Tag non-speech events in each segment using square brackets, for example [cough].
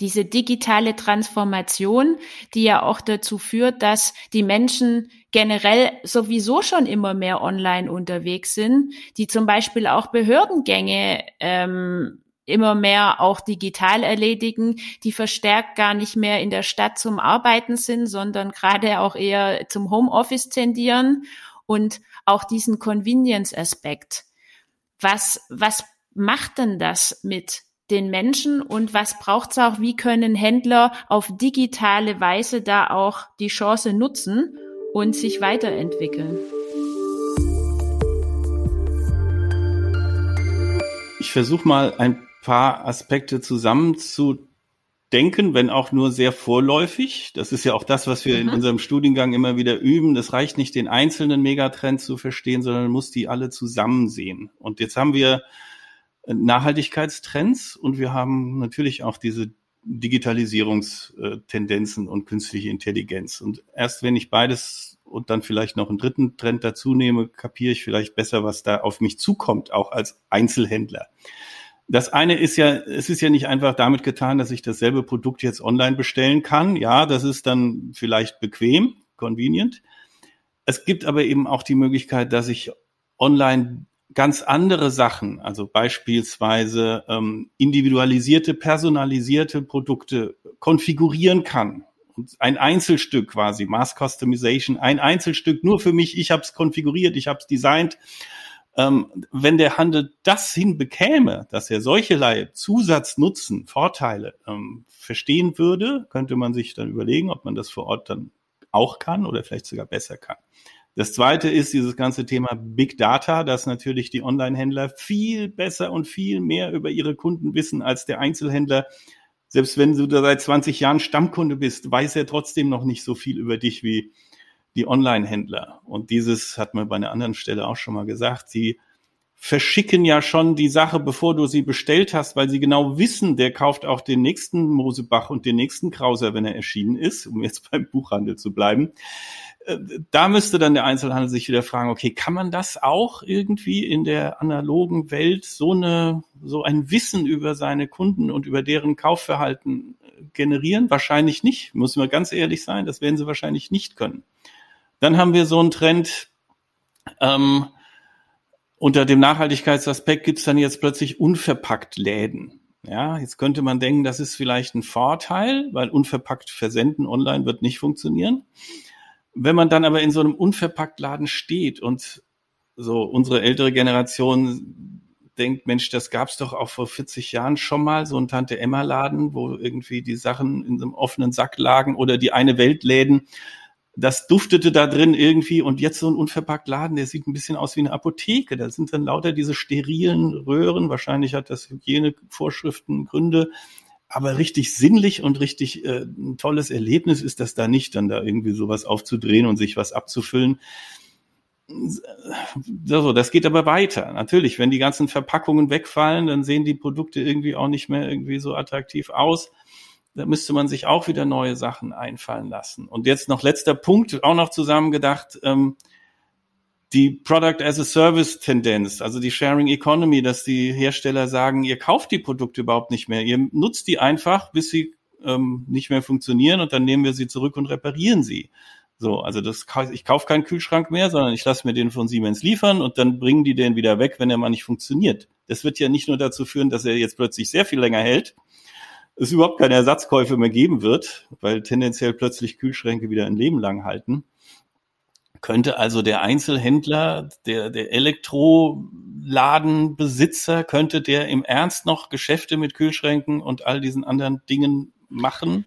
diese digitale Transformation, die ja auch dazu führt, dass die Menschen generell sowieso schon immer mehr online unterwegs sind, die zum Beispiel auch Behördengänge ähm, immer mehr auch digital erledigen, die verstärkt gar nicht mehr in der Stadt zum Arbeiten sind, sondern gerade auch eher zum Homeoffice tendieren und auch diesen Convenience-Aspekt. Was, was macht denn das mit den Menschen und was braucht es auch, wie können Händler auf digitale Weise da auch die Chance nutzen und sich weiterentwickeln? Ich versuche mal ein paar Aspekte zusammenzudenken, wenn auch nur sehr vorläufig. Das ist ja auch das, was wir mhm. in unserem Studiengang immer wieder üben. Das reicht nicht, den einzelnen Megatrend zu verstehen, sondern man muss die alle zusammen sehen. Und jetzt haben wir Nachhaltigkeitstrends und wir haben natürlich auch diese Digitalisierungstendenzen und künstliche Intelligenz. Und erst wenn ich beides und dann vielleicht noch einen dritten Trend dazu nehme, kapiere ich vielleicht besser, was da auf mich zukommt, auch als Einzelhändler. Das eine ist ja, es ist ja nicht einfach damit getan, dass ich dasselbe Produkt jetzt online bestellen kann. Ja, das ist dann vielleicht bequem, convenient. Es gibt aber eben auch die Möglichkeit, dass ich online ganz andere Sachen, also beispielsweise ähm, individualisierte, personalisierte Produkte konfigurieren kann. Und ein Einzelstück quasi, Mass Customization, ein Einzelstück nur für mich, ich habe es konfiguriert, ich habe es designt. Ähm, wenn der Handel das hinbekäme, dass er solcherlei Zusatznutzen, Vorteile ähm, verstehen würde, könnte man sich dann überlegen, ob man das vor Ort dann auch kann oder vielleicht sogar besser kann. Das zweite ist dieses ganze Thema Big Data, dass natürlich die Online-Händler viel besser und viel mehr über ihre Kunden wissen als der Einzelhändler. Selbst wenn du da seit 20 Jahren Stammkunde bist, weiß er trotzdem noch nicht so viel über dich wie die Online-Händler. Und dieses hat man bei einer anderen Stelle auch schon mal gesagt. Sie verschicken ja schon die Sache, bevor du sie bestellt hast, weil sie genau wissen, der kauft auch den nächsten Mosebach und den nächsten Krauser, wenn er erschienen ist, um jetzt [laughs] beim Buchhandel zu bleiben. Da müsste dann der Einzelhandel sich wieder fragen, okay, kann man das auch irgendwie in der analogen Welt so eine, so ein Wissen über seine Kunden und über deren Kaufverhalten äh, generieren? Wahrscheinlich nicht, muss man ganz ehrlich sein, das werden sie wahrscheinlich nicht können. Dann haben wir so einen Trend, ähm, unter dem Nachhaltigkeitsaspekt gibt's dann jetzt plötzlich unverpackt Läden. Ja, jetzt könnte man denken, das ist vielleicht ein Vorteil, weil unverpackt versenden online wird nicht funktionieren. Wenn man dann aber in so einem unverpackt Laden steht und so unsere ältere Generation denkt, Mensch, das gab's doch auch vor 40 Jahren schon mal, so ein Tante Emma Laden, wo irgendwie die Sachen in so einem offenen Sack lagen oder die eine Weltläden. Das duftete da drin irgendwie und jetzt so ein unverpackt Laden, der sieht ein bisschen aus wie eine Apotheke. Da sind dann lauter diese sterilen Röhren. Wahrscheinlich hat das Hygienevorschriften Gründe aber richtig sinnlich und richtig äh, ein tolles Erlebnis ist das da nicht, dann da irgendwie sowas aufzudrehen und sich was abzufüllen. So, das geht aber weiter. Natürlich, wenn die ganzen Verpackungen wegfallen, dann sehen die Produkte irgendwie auch nicht mehr irgendwie so attraktiv aus. Da müsste man sich auch wieder neue Sachen einfallen lassen. Und jetzt noch letzter Punkt, auch noch zusammengedacht. Ähm, die Product as a Service Tendenz, also die Sharing Economy, dass die Hersteller sagen, ihr kauft die Produkte überhaupt nicht mehr, ihr nutzt die einfach, bis sie ähm, nicht mehr funktionieren und dann nehmen wir sie zurück und reparieren sie. So, also das, ich kaufe keinen Kühlschrank mehr, sondern ich lasse mir den von Siemens liefern und dann bringen die den wieder weg, wenn er mal nicht funktioniert. Das wird ja nicht nur dazu führen, dass er jetzt plötzlich sehr viel länger hält, es überhaupt keine Ersatzkäufe mehr geben wird, weil tendenziell plötzlich Kühlschränke wieder ein Leben lang halten, könnte also der Einzelhändler, der, der Elektroladenbesitzer, könnte der im Ernst noch Geschäfte mit Kühlschränken und all diesen anderen Dingen machen?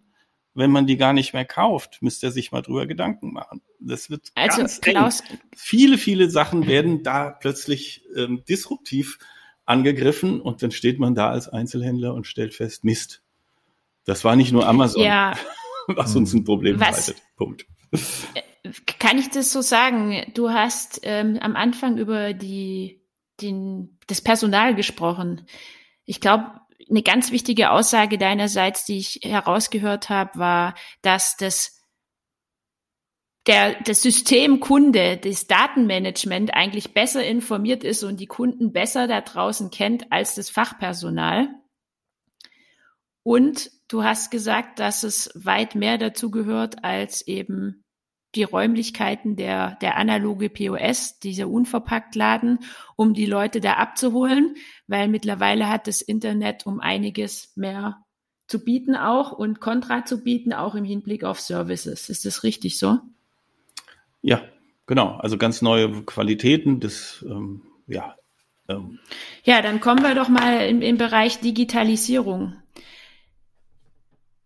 Wenn man die gar nicht mehr kauft, müsste er sich mal drüber Gedanken machen. Das wird also, ganz Klaus, eng. Viele, viele Sachen werden da plötzlich ähm, disruptiv angegriffen und dann steht man da als Einzelhändler und stellt fest, Mist. Das war nicht nur Amazon, ja. [laughs] was uns ein Problem bereitet. Punkt. Kann ich das so sagen? Du hast ähm, am Anfang über die, den, das Personal gesprochen. Ich glaube, eine ganz wichtige Aussage deinerseits, die ich herausgehört habe, war, dass das der, das System Kunde, das Datenmanagement eigentlich besser informiert ist und die Kunden besser da draußen kennt als das Fachpersonal. Und Du hast gesagt, dass es weit mehr dazu gehört als eben die Räumlichkeiten der, der analoge POS, dieser Unverpacktladen, um die Leute da abzuholen, weil mittlerweile hat das Internet um einiges mehr zu bieten auch und Kontra zu bieten, auch im Hinblick auf Services. Ist das richtig so? Ja, genau. Also ganz neue Qualitäten des, ähm, ja. Ähm. Ja, dann kommen wir doch mal im, im Bereich Digitalisierung.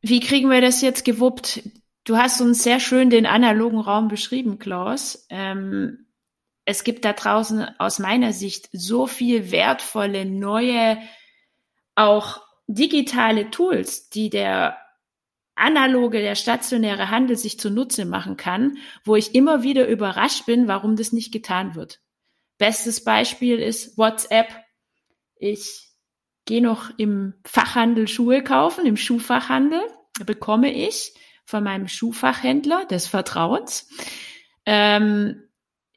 Wie kriegen wir das jetzt gewuppt? Du hast uns sehr schön den analogen Raum beschrieben, Klaus. Ähm, es gibt da draußen aus meiner Sicht so viel wertvolle, neue, auch digitale Tools, die der analoge, der stationäre Handel sich zunutze machen kann, wo ich immer wieder überrascht bin, warum das nicht getan wird. Bestes Beispiel ist WhatsApp. Ich gehe noch im Fachhandel Schuhe kaufen, im Schuhfachhandel, bekomme ich von meinem Schuhfachhändler des Vertrauens. Ähm,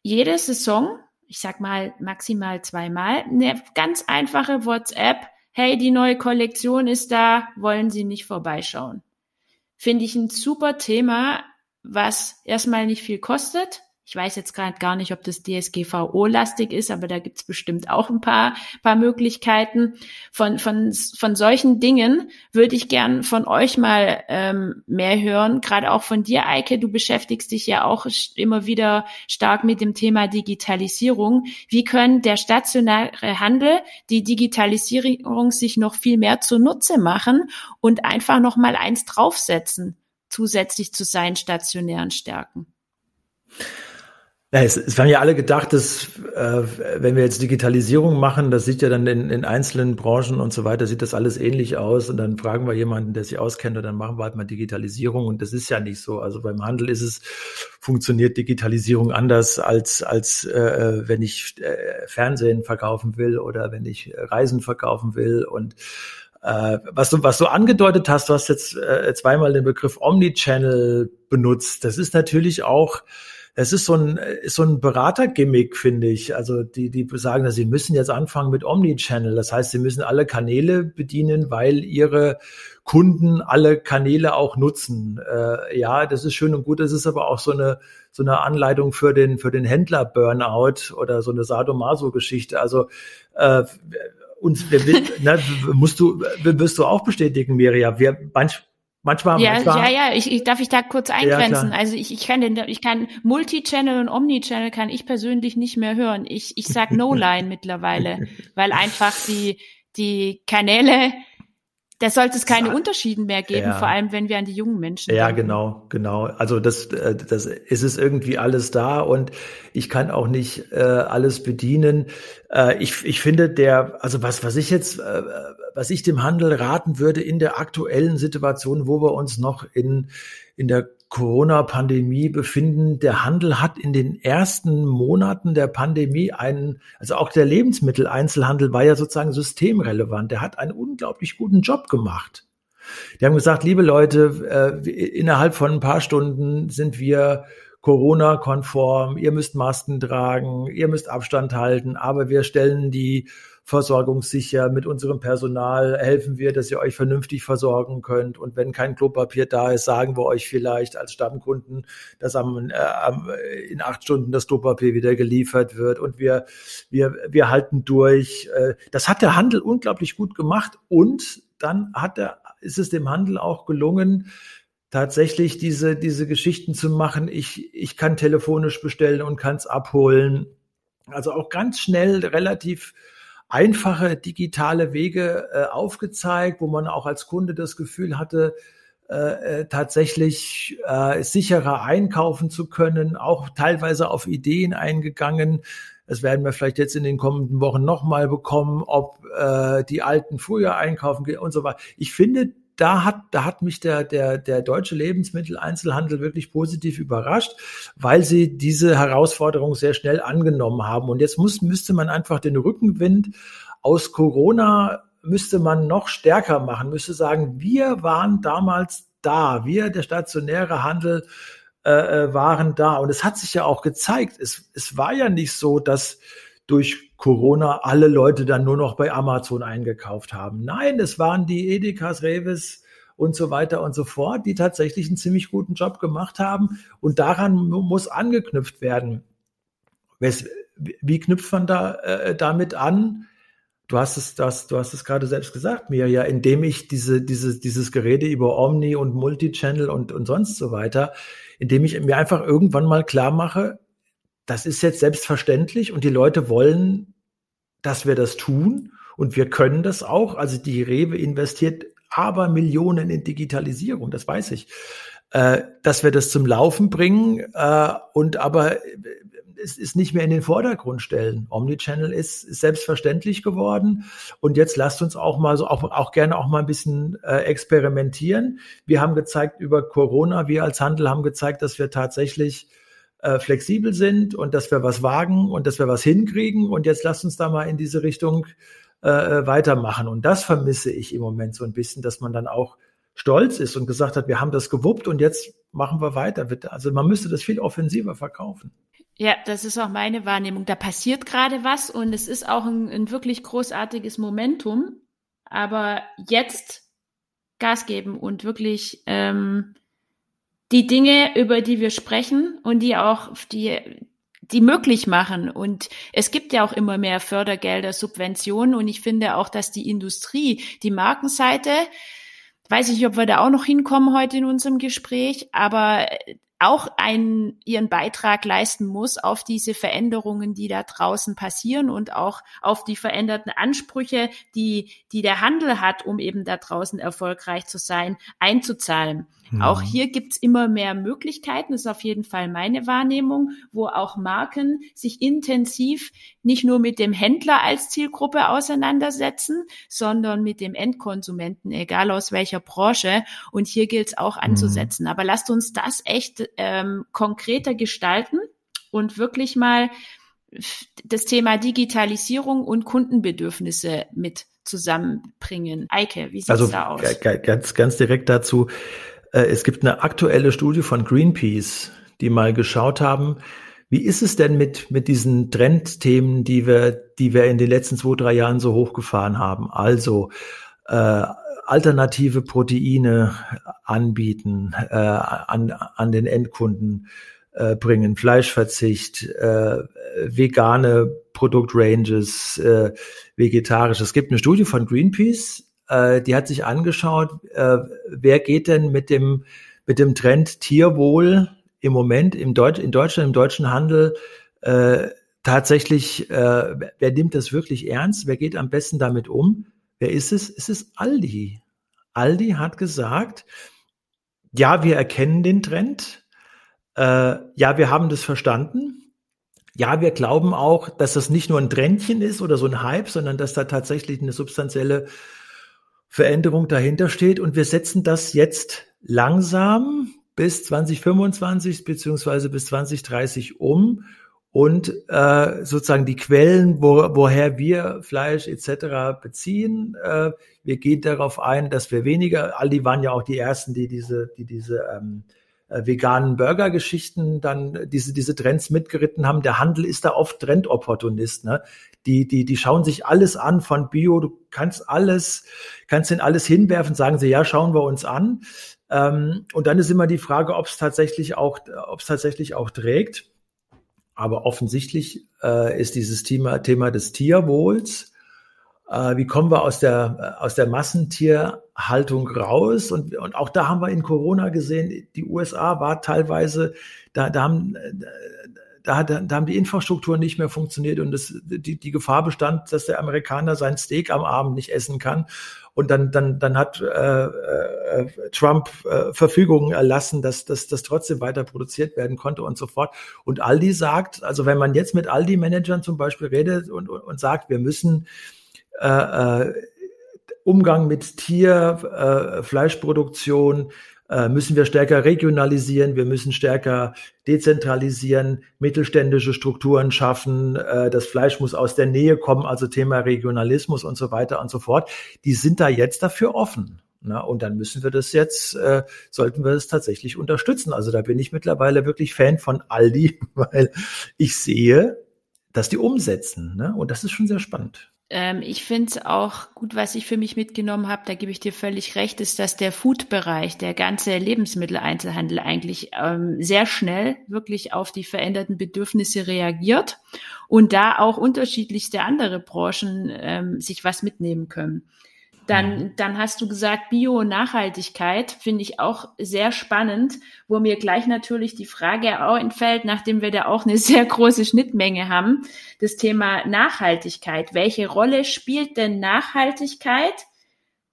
jede Saison, ich sag mal maximal zweimal, eine ganz einfache WhatsApp. Hey, die neue Kollektion ist da, wollen Sie nicht vorbeischauen? Finde ich ein super Thema, was erstmal nicht viel kostet, ich weiß jetzt gerade gar nicht, ob das DSGVO-lastig ist, aber da gibt's bestimmt auch ein paar, paar Möglichkeiten. Von, von, von solchen Dingen würde ich gern von euch mal ähm, mehr hören. Gerade auch von dir, Eike. Du beschäftigst dich ja auch immer wieder stark mit dem Thema Digitalisierung. Wie können der stationäre Handel die Digitalisierung sich noch viel mehr zunutze machen und einfach noch mal eins draufsetzen, zusätzlich zu seinen stationären Stärken? Es, es haben ja alle gedacht, dass äh, wenn wir jetzt Digitalisierung machen, das sieht ja dann in, in einzelnen Branchen und so weiter, sieht das alles ähnlich aus und dann fragen wir jemanden, der sich auskennt und dann machen wir halt mal Digitalisierung und das ist ja nicht so. Also beim Handel ist es, funktioniert Digitalisierung anders als, als äh, wenn ich äh, Fernsehen verkaufen will oder wenn ich Reisen verkaufen will und äh, was du, was du angedeutet hast, du hast jetzt äh, zweimal den Begriff Omnichannel benutzt. Das ist natürlich auch es ist so ein, ist so ein Beratergimmick, finde ich. Also die, die sagen, dass sie müssen jetzt anfangen mit Omnichannel. Das heißt, sie müssen alle Kanäle bedienen, weil ihre Kunden alle Kanäle auch nutzen. Äh, ja, das ist schön und gut. Das ist aber auch so eine, so eine Anleitung für den, für den Händler Burnout oder so eine Sadomaso-Geschichte. Also, äh, uns, [laughs] ne, musst du, wirst du auch bestätigen, Miriam. Wir, manch, Manchmal, ja, manchmal. Ja, ja, ich, ich darf ich da kurz eingrenzen. Ja, also ich, ich kann den, ich kann Multichannel und Omnichannel kann ich persönlich nicht mehr hören. Ich, ich sag No-Line mittlerweile, [laughs] weil einfach die, die Kanäle da sollte es keine Unterschieden mehr geben, ja. vor allem wenn wir an die jungen Menschen Ja, denken. genau, genau. Also das, äh, das ist es irgendwie alles da und ich kann auch nicht äh, alles bedienen. Äh, ich, ich finde der, also was, was ich jetzt, äh, was ich dem Handel raten würde in der aktuellen Situation, wo wir uns noch in, in der Corona-Pandemie befinden. Der Handel hat in den ersten Monaten der Pandemie einen, also auch der Lebensmitteleinzelhandel war ja sozusagen systemrelevant. Der hat einen unglaublich guten Job gemacht. Die haben gesagt, liebe Leute, äh, innerhalb von ein paar Stunden sind wir Corona-konform, ihr müsst Masken tragen, ihr müsst Abstand halten, aber wir stellen die versorgungssicher. Mit unserem Personal helfen wir, dass ihr euch vernünftig versorgen könnt. Und wenn kein Klopapier da ist, sagen wir euch vielleicht als Stammkunden, dass am, äh, in acht Stunden das Klopapier wieder geliefert wird. Und wir, wir, wir halten durch. Äh, das hat der Handel unglaublich gut gemacht. Und dann hat er, ist es dem Handel auch gelungen, tatsächlich diese, diese Geschichten zu machen. Ich, ich kann telefonisch bestellen und kann es abholen. Also auch ganz schnell relativ einfache digitale Wege äh, aufgezeigt, wo man auch als Kunde das Gefühl hatte, äh, äh, tatsächlich äh, sicherer einkaufen zu können, auch teilweise auf Ideen eingegangen. Das werden wir vielleicht jetzt in den kommenden Wochen nochmal bekommen, ob äh, die Alten früher einkaufen gehen und so weiter. Ich finde, da hat, da hat mich der, der, der deutsche Lebensmitteleinzelhandel wirklich positiv überrascht, weil sie diese Herausforderung sehr schnell angenommen haben. Und jetzt muss, müsste man einfach den Rückenwind aus Corona müsste man noch stärker machen, müsste sagen, wir waren damals da, wir, der stationäre Handel, äh, äh waren da. Und es hat sich ja auch gezeigt, es, es war ja nicht so, dass durch Corona alle Leute dann nur noch bei Amazon eingekauft haben. Nein, es waren die Edekas, Reves und so weiter und so fort, die tatsächlich einen ziemlich guten Job gemacht haben. Und daran muss angeknüpft werden. Wie knüpft man da äh, damit an? Du hast es, das, du hast es gerade selbst gesagt, mir ja, indem ich diese, diese, dieses Gerede über Omni und Multichannel und, und sonst so weiter, indem ich mir einfach irgendwann mal klar mache, das ist jetzt selbstverständlich und die Leute wollen, dass wir das tun und wir können das auch. Also die Rewe investiert aber Millionen in Digitalisierung, das weiß ich. Äh, dass wir das zum Laufen bringen äh, und aber es ist nicht mehr in den Vordergrund stellen. Omnichannel ist, ist selbstverständlich geworden und jetzt lasst uns auch mal so auch, auch gerne auch mal ein bisschen äh, experimentieren. Wir haben gezeigt über Corona, wir als Handel haben gezeigt, dass wir tatsächlich äh, flexibel sind und dass wir was wagen und dass wir was hinkriegen und jetzt lasst uns da mal in diese Richtung äh, äh, weitermachen. Und das vermisse ich im Moment so ein bisschen, dass man dann auch stolz ist und gesagt hat, wir haben das gewuppt und jetzt machen wir weiter. Also man müsste das viel offensiver verkaufen. Ja, das ist auch meine Wahrnehmung. Da passiert gerade was und es ist auch ein, ein wirklich großartiges Momentum. Aber jetzt Gas geben und wirklich ähm, die Dinge, über die wir sprechen und die auch, die, die möglich machen. Und es gibt ja auch immer mehr Fördergelder, Subventionen. Und ich finde auch, dass die Industrie, die Markenseite, weiß ich, ob wir da auch noch hinkommen heute in unserem Gespräch, aber auch einen, ihren Beitrag leisten muss auf diese Veränderungen, die da draußen passieren und auch auf die veränderten Ansprüche, die, die der Handel hat, um eben da draußen erfolgreich zu sein, einzuzahlen. Mhm. Auch hier gibt's immer mehr Möglichkeiten, das ist auf jeden Fall meine Wahrnehmung, wo auch Marken sich intensiv nicht nur mit dem Händler als Zielgruppe auseinandersetzen, sondern mit dem Endkonsumenten, egal aus welcher Branche. Und hier gilt es auch mhm. anzusetzen. Mhm. Aber lasst uns das echt ähm, konkreter gestalten und wirklich mal das Thema Digitalisierung und Kundenbedürfnisse mit zusammenbringen. Eike, wie sieht's also, da aus? Ganz, ganz direkt dazu. Äh, es gibt eine aktuelle Studie von Greenpeace, die mal geschaut haben, wie ist es denn mit, mit diesen Trendthemen, die wir, die wir in den letzten zwei, drei Jahren so hochgefahren haben? Also äh, alternative Proteine anbieten, äh, an, an den Endkunden äh, bringen, Fleischverzicht, äh, vegane Produktranges, äh, vegetarisch. Es gibt eine Studie von Greenpeace, äh, die hat sich angeschaut, äh, wer geht denn mit dem, mit dem Trend Tierwohl im Moment im Deutsch, in Deutschland, im deutschen Handel äh, tatsächlich, äh, wer nimmt das wirklich ernst? Wer geht am besten damit um? Wer ist es? Es ist Aldi. Aldi hat gesagt, ja, wir erkennen den Trend. Äh, ja, wir haben das verstanden. Ja, wir glauben auch, dass das nicht nur ein Trendchen ist oder so ein Hype, sondern dass da tatsächlich eine substanzielle Veränderung dahinter steht. Und wir setzen das jetzt langsam bis 2025 beziehungsweise bis 2030 um und äh, sozusagen die Quellen, wo, woher wir Fleisch etc. beziehen. Äh, wir gehen darauf ein, dass wir weniger, all die waren ja auch die ersten, die diese, die diese ähm, äh, veganen Burger-Geschichten dann diese, diese Trends mitgeritten haben. Der Handel ist da oft Trendopportunist. Ne? Die, die, die schauen sich alles an von Bio. Du kannst alles, kannst denn alles hinwerfen, sagen sie, ja, schauen wir uns an. Ähm, und dann ist immer die Frage, ob es tatsächlich auch, ob es tatsächlich auch trägt. Aber offensichtlich äh, ist dieses Thema, Thema des Tierwohls äh, wie kommen wir aus der, aus der Massentierhaltung raus? Und, und auch da haben wir in Corona gesehen, die USA war teilweise, da, da haben, äh, da, da, da haben die Infrastrukturen nicht mehr funktioniert und das, die, die Gefahr bestand, dass der Amerikaner sein Steak am Abend nicht essen kann. Und dann, dann, dann hat äh, äh, Trump äh, Verfügungen erlassen, dass, das trotzdem weiter produziert werden konnte und so fort. Und Aldi sagt, also wenn man jetzt mit Aldi-Managern zum Beispiel redet und, und, und sagt, wir müssen äh, äh, Umgang mit Tier, äh, Fleischproduktion äh, müssen wir stärker regionalisieren, wir müssen stärker dezentralisieren, mittelständische Strukturen schaffen, äh, das Fleisch muss aus der Nähe kommen, also Thema Regionalismus und so weiter und so fort. Die sind da jetzt dafür offen. Na, und dann müssen wir das jetzt, äh, sollten wir das tatsächlich unterstützen. Also da bin ich mittlerweile wirklich Fan von Aldi, [laughs] weil ich sehe, dass die umsetzen. Ne? Und das ist schon sehr spannend. Ähm, ich finde es auch gut, was ich für mich mitgenommen habe, da gebe ich dir völlig recht, ist, dass der Food-Bereich, der ganze Lebensmitteleinzelhandel eigentlich ähm, sehr schnell wirklich auf die veränderten Bedürfnisse reagiert und da auch unterschiedlichste andere Branchen ähm, sich was mitnehmen können. Dann, mhm. dann hast du gesagt, Bio und Nachhaltigkeit finde ich auch sehr spannend, wo mir gleich natürlich die Frage auch entfällt, nachdem wir da auch eine [laughs] sehr große Schnittmenge haben, das Thema Nachhaltigkeit. Welche Rolle spielt denn Nachhaltigkeit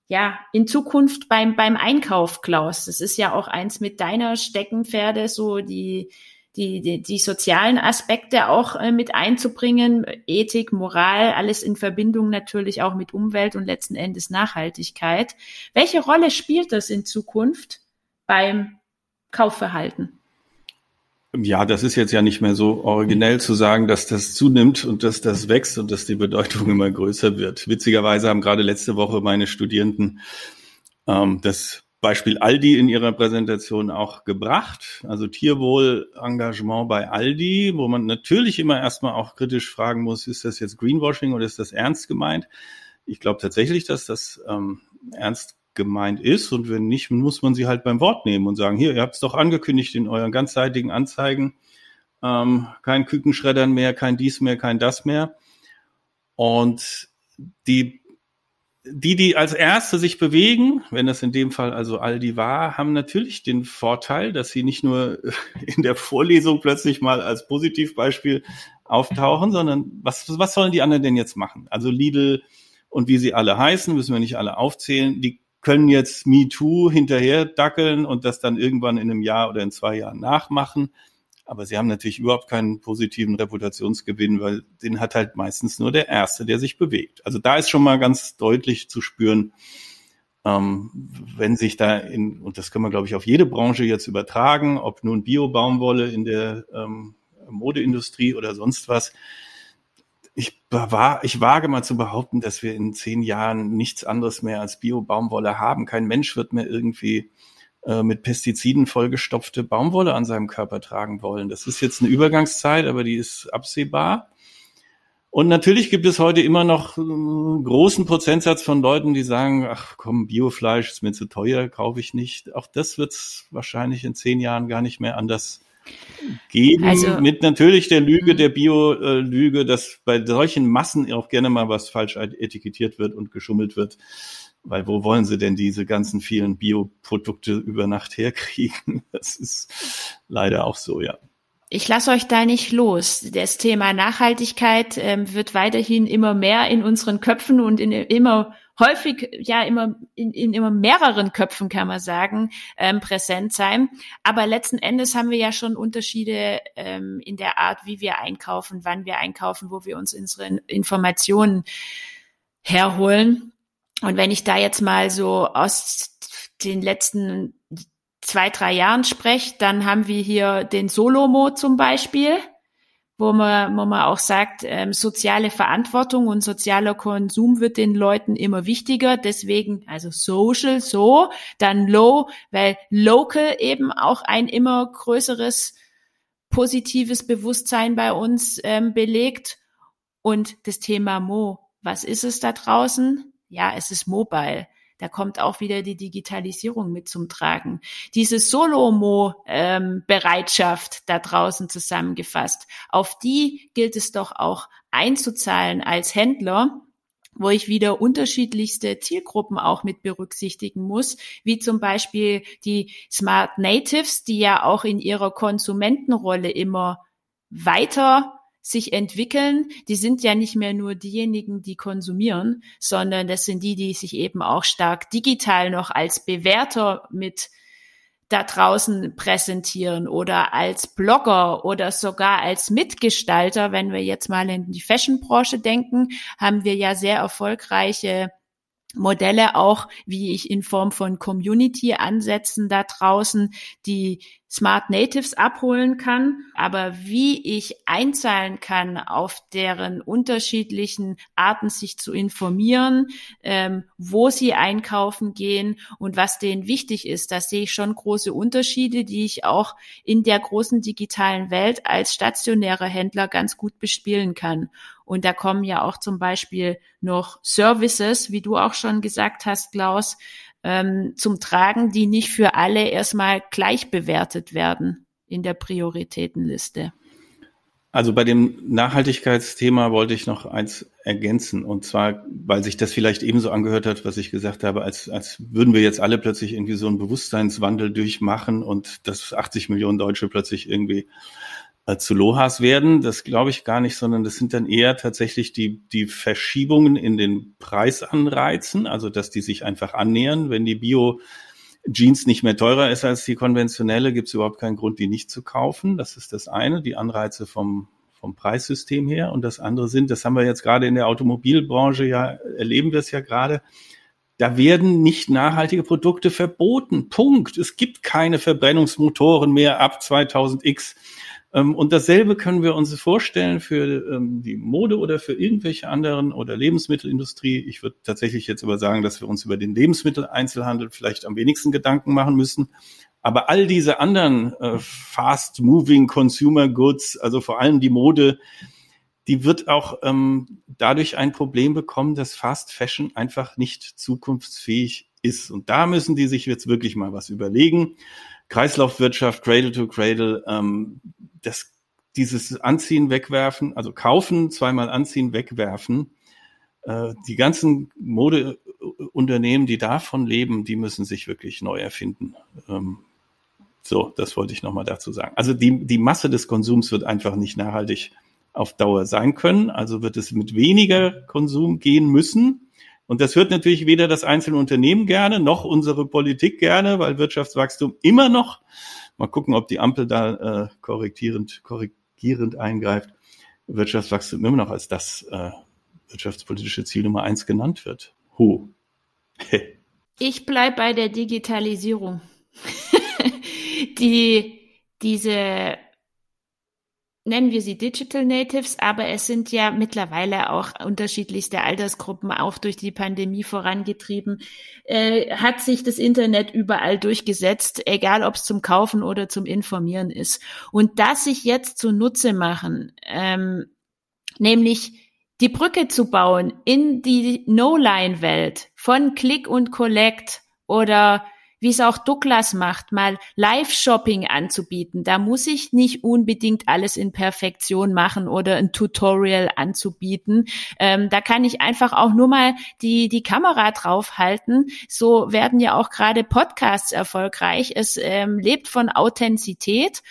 ja, in Zukunft beim, beim Einkauf, Klaus? Das ist ja auch eins mit deiner Steckenpferde, so die, die, die, die sozialen Aspekte auch äh, mit einzubringen, Ethik, Moral, alles in Verbindung natürlich auch mit Umwelt und letzten Endes Nachhaltigkeit. Welche Rolle spielt das in Zukunft beim Kaufverhalten? Ja, das ist jetzt ja nicht mehr so originell zu sagen, dass das zunimmt und dass das wächst und dass die Bedeutung [laughs] immer größer wird. Witzigerweise haben gerade letzte Woche meine Studierenden ähm, das Beispiel Aldi in ihrer Präsentation auch gebracht. Also Tierwohl-Engagement bei Aldi, wo man natürlich immer erstmal auch kritisch fragen muss, ist das jetzt Greenwashing oder ist das ernst gemeint? Ich glaube tatsächlich, dass das ähm, ernst gemeint ist und wenn nicht, muss man sie halt beim Wort nehmen und sagen, hier, ihr habt es doch angekündigt in euren ganzseitigen Anzeigen, ähm, kein Kükenschreddern mehr, kein dies mehr, kein das mehr. Und die die, die als Erste sich bewegen, wenn das in dem Fall also Aldi war, haben natürlich den Vorteil, dass sie nicht nur [laughs] in der Vorlesung plötzlich mal als Positivbeispiel auftauchen, sondern was, was sollen die anderen denn jetzt machen? Also Lidl und wie sie alle heißen, müssen wir nicht alle aufzählen, die können jetzt MeToo hinterher dackeln und das dann irgendwann in einem Jahr oder in zwei Jahren nachmachen. Aber sie haben natürlich überhaupt keinen positiven Reputationsgewinn, weil den hat halt meistens nur der Erste, der sich bewegt. Also da ist schon mal ganz deutlich zu spüren, ähm, wenn sich da in, und das können wir, glaube ich, auf jede Branche jetzt übertragen, ob nun Bio-Baumwolle in der ähm, Modeindustrie oder sonst was. Ich, war, ich wage mal zu behaupten, dass wir in zehn Jahren nichts anderes mehr als Bio-Baumwolle haben. Kein Mensch wird mehr irgendwie äh, mit Pestiziden vollgestopfte Baumwolle an seinem Körper tragen wollen. Das ist jetzt eine Übergangszeit, aber die ist absehbar. Und natürlich gibt es heute immer noch einen großen Prozentsatz von Leuten, die sagen, ach komm, Biofleisch ist mir zu teuer, kaufe ich nicht. Auch das wird es wahrscheinlich in zehn Jahren gar nicht mehr anders geben. Also, mit natürlich der Lüge, der Bio-Lüge, dass bei solchen Massen auch gerne mal was falsch etikettiert wird und geschummelt wird. Weil wo wollen sie denn diese ganzen vielen Bioprodukte über Nacht herkriegen? [laughs] Das ist leider auch so, ja. Ich lasse euch da nicht los. Das Thema Nachhaltigkeit ähm, wird weiterhin immer mehr in unseren Köpfen und in immer häufig, ja, immer in, in immer mehreren Köpfen kann man sagen, ähm, präsent sein. Aber letzten Endes haben wir ja schon Unterschiede ähm, in der Art, wie wir einkaufen, wann wir einkaufen, wo wir uns unsere Informationen herholen. Und wenn ich da jetzt mal so aus den letzten zwei, drei Jahren spreche, dann haben wir hier den Solomo zum Beispiel, wo man, wo man auch sagt, ähm, soziale Verantwortung und sozialer Konsum wird den Leuten immer wichtiger. Deswegen, also Social so, dann Low, weil Local eben auch ein immer größeres positives Bewusstsein bei uns ähm, belegt. Und das Thema Mo, was ist es da draußen? Ja, es ist mobile. Da kommt auch wieder die Digitalisierung mit zum Tragen. Diese Solomo-Bereitschaft ähm, da draußen zusammengefasst, auf die gilt es doch auch einzuzahlen als Händler, wo ich wieder unterschiedlichste Zielgruppen auch mit berücksichtigen muss, wie zum Beispiel die Smart Natives, die ja auch in ihrer Konsumentenrolle immer weiter sich entwickeln, die sind ja nicht mehr nur diejenigen, die konsumieren, sondern das sind die, die sich eben auch stark digital noch als Bewerter mit da draußen präsentieren oder als Blogger oder sogar als Mitgestalter. Wenn wir jetzt mal in die Fashionbranche denken, haben wir ja sehr erfolgreiche Modelle auch, wie ich in Form von Community-Ansätzen da draußen die Smart Natives abholen kann, aber wie ich einzahlen kann auf deren unterschiedlichen Arten, sich zu informieren, ähm, wo sie einkaufen gehen und was denen wichtig ist, da sehe ich schon große Unterschiede, die ich auch in der großen digitalen Welt als stationärer Händler ganz gut bespielen kann. Und da kommen ja auch zum Beispiel noch Services, wie du auch schon gesagt hast, Klaus, ähm, zum Tragen, die nicht für alle erstmal gleich bewertet werden in der Prioritätenliste. Also bei dem Nachhaltigkeitsthema wollte ich noch eins ergänzen. Und zwar, weil sich das vielleicht ebenso angehört hat, was ich gesagt habe, als, als würden wir jetzt alle plötzlich irgendwie so einen Bewusstseinswandel durchmachen und dass 80 Millionen Deutsche plötzlich irgendwie äh, zu Lohas werden. Das glaube ich gar nicht, sondern das sind dann eher tatsächlich die, die Verschiebungen in den Preisanreizen, also dass die sich einfach annähern. Wenn die Bio Jeans nicht mehr teurer ist als die konventionelle, gibt es überhaupt keinen Grund, die nicht zu kaufen. Das ist das eine, die Anreize vom, vom Preissystem her. Und das andere sind, das haben wir jetzt gerade in der Automobilbranche ja, erleben wir es ja gerade, da werden nicht nachhaltige Produkte verboten. Punkt. Es gibt keine Verbrennungsmotoren mehr ab 2000x. Ähm, und dasselbe können wir uns vorstellen für ähm, die Mode oder für irgendwelche anderen oder Lebensmittelindustrie. Ich würde tatsächlich jetzt aber sagen, dass wir uns über den Lebensmitteleinzelhandel vielleicht am wenigsten Gedanken machen müssen. Aber all diese anderen äh, fast-moving Consumer Goods, also vor allem die Mode, die wird auch ähm, dadurch ein Problem bekommen, dass Fast Fashion einfach nicht zukunftsfähig ist. Und da müssen die sich jetzt wirklich mal was überlegen. Kreislaufwirtschaft, Cradle to Cradle, ähm, das, dieses Anziehen, Wegwerfen, also kaufen, zweimal anziehen, wegwerfen, äh, die ganzen Modeunternehmen, die davon leben, die müssen sich wirklich neu erfinden. Ähm, so, das wollte ich nochmal dazu sagen. Also die, die Masse des Konsums wird einfach nicht nachhaltig auf Dauer sein können. Also wird es mit weniger Konsum gehen müssen. Und das hört natürlich weder das einzelne Unternehmen gerne, noch unsere Politik gerne, weil Wirtschaftswachstum immer noch, mal gucken, ob die Ampel da äh, korrigierend, korrigierend eingreift, Wirtschaftswachstum immer noch als das äh, wirtschaftspolitische Ziel Nummer eins genannt wird. Hu. [laughs] ich bleib bei der Digitalisierung. [laughs] die, diese nennen wir sie Digital Natives, aber es sind ja mittlerweile auch unterschiedlichste Altersgruppen auch durch die Pandemie vorangetrieben. Äh, hat sich das Internet überall durchgesetzt, egal ob es zum Kaufen oder zum Informieren ist. Und das sich jetzt zunutze machen, ähm, nämlich die Brücke zu bauen in die No-Line-Welt von Click und Collect oder wie es auch Douglas macht, mal Live-Shopping anzubieten. Da muss ich nicht unbedingt alles in Perfektion machen oder ein Tutorial anzubieten. Ähm, da kann ich einfach auch nur mal die, die Kamera draufhalten. So werden ja auch gerade Podcasts erfolgreich. Es ähm, lebt von Authentizität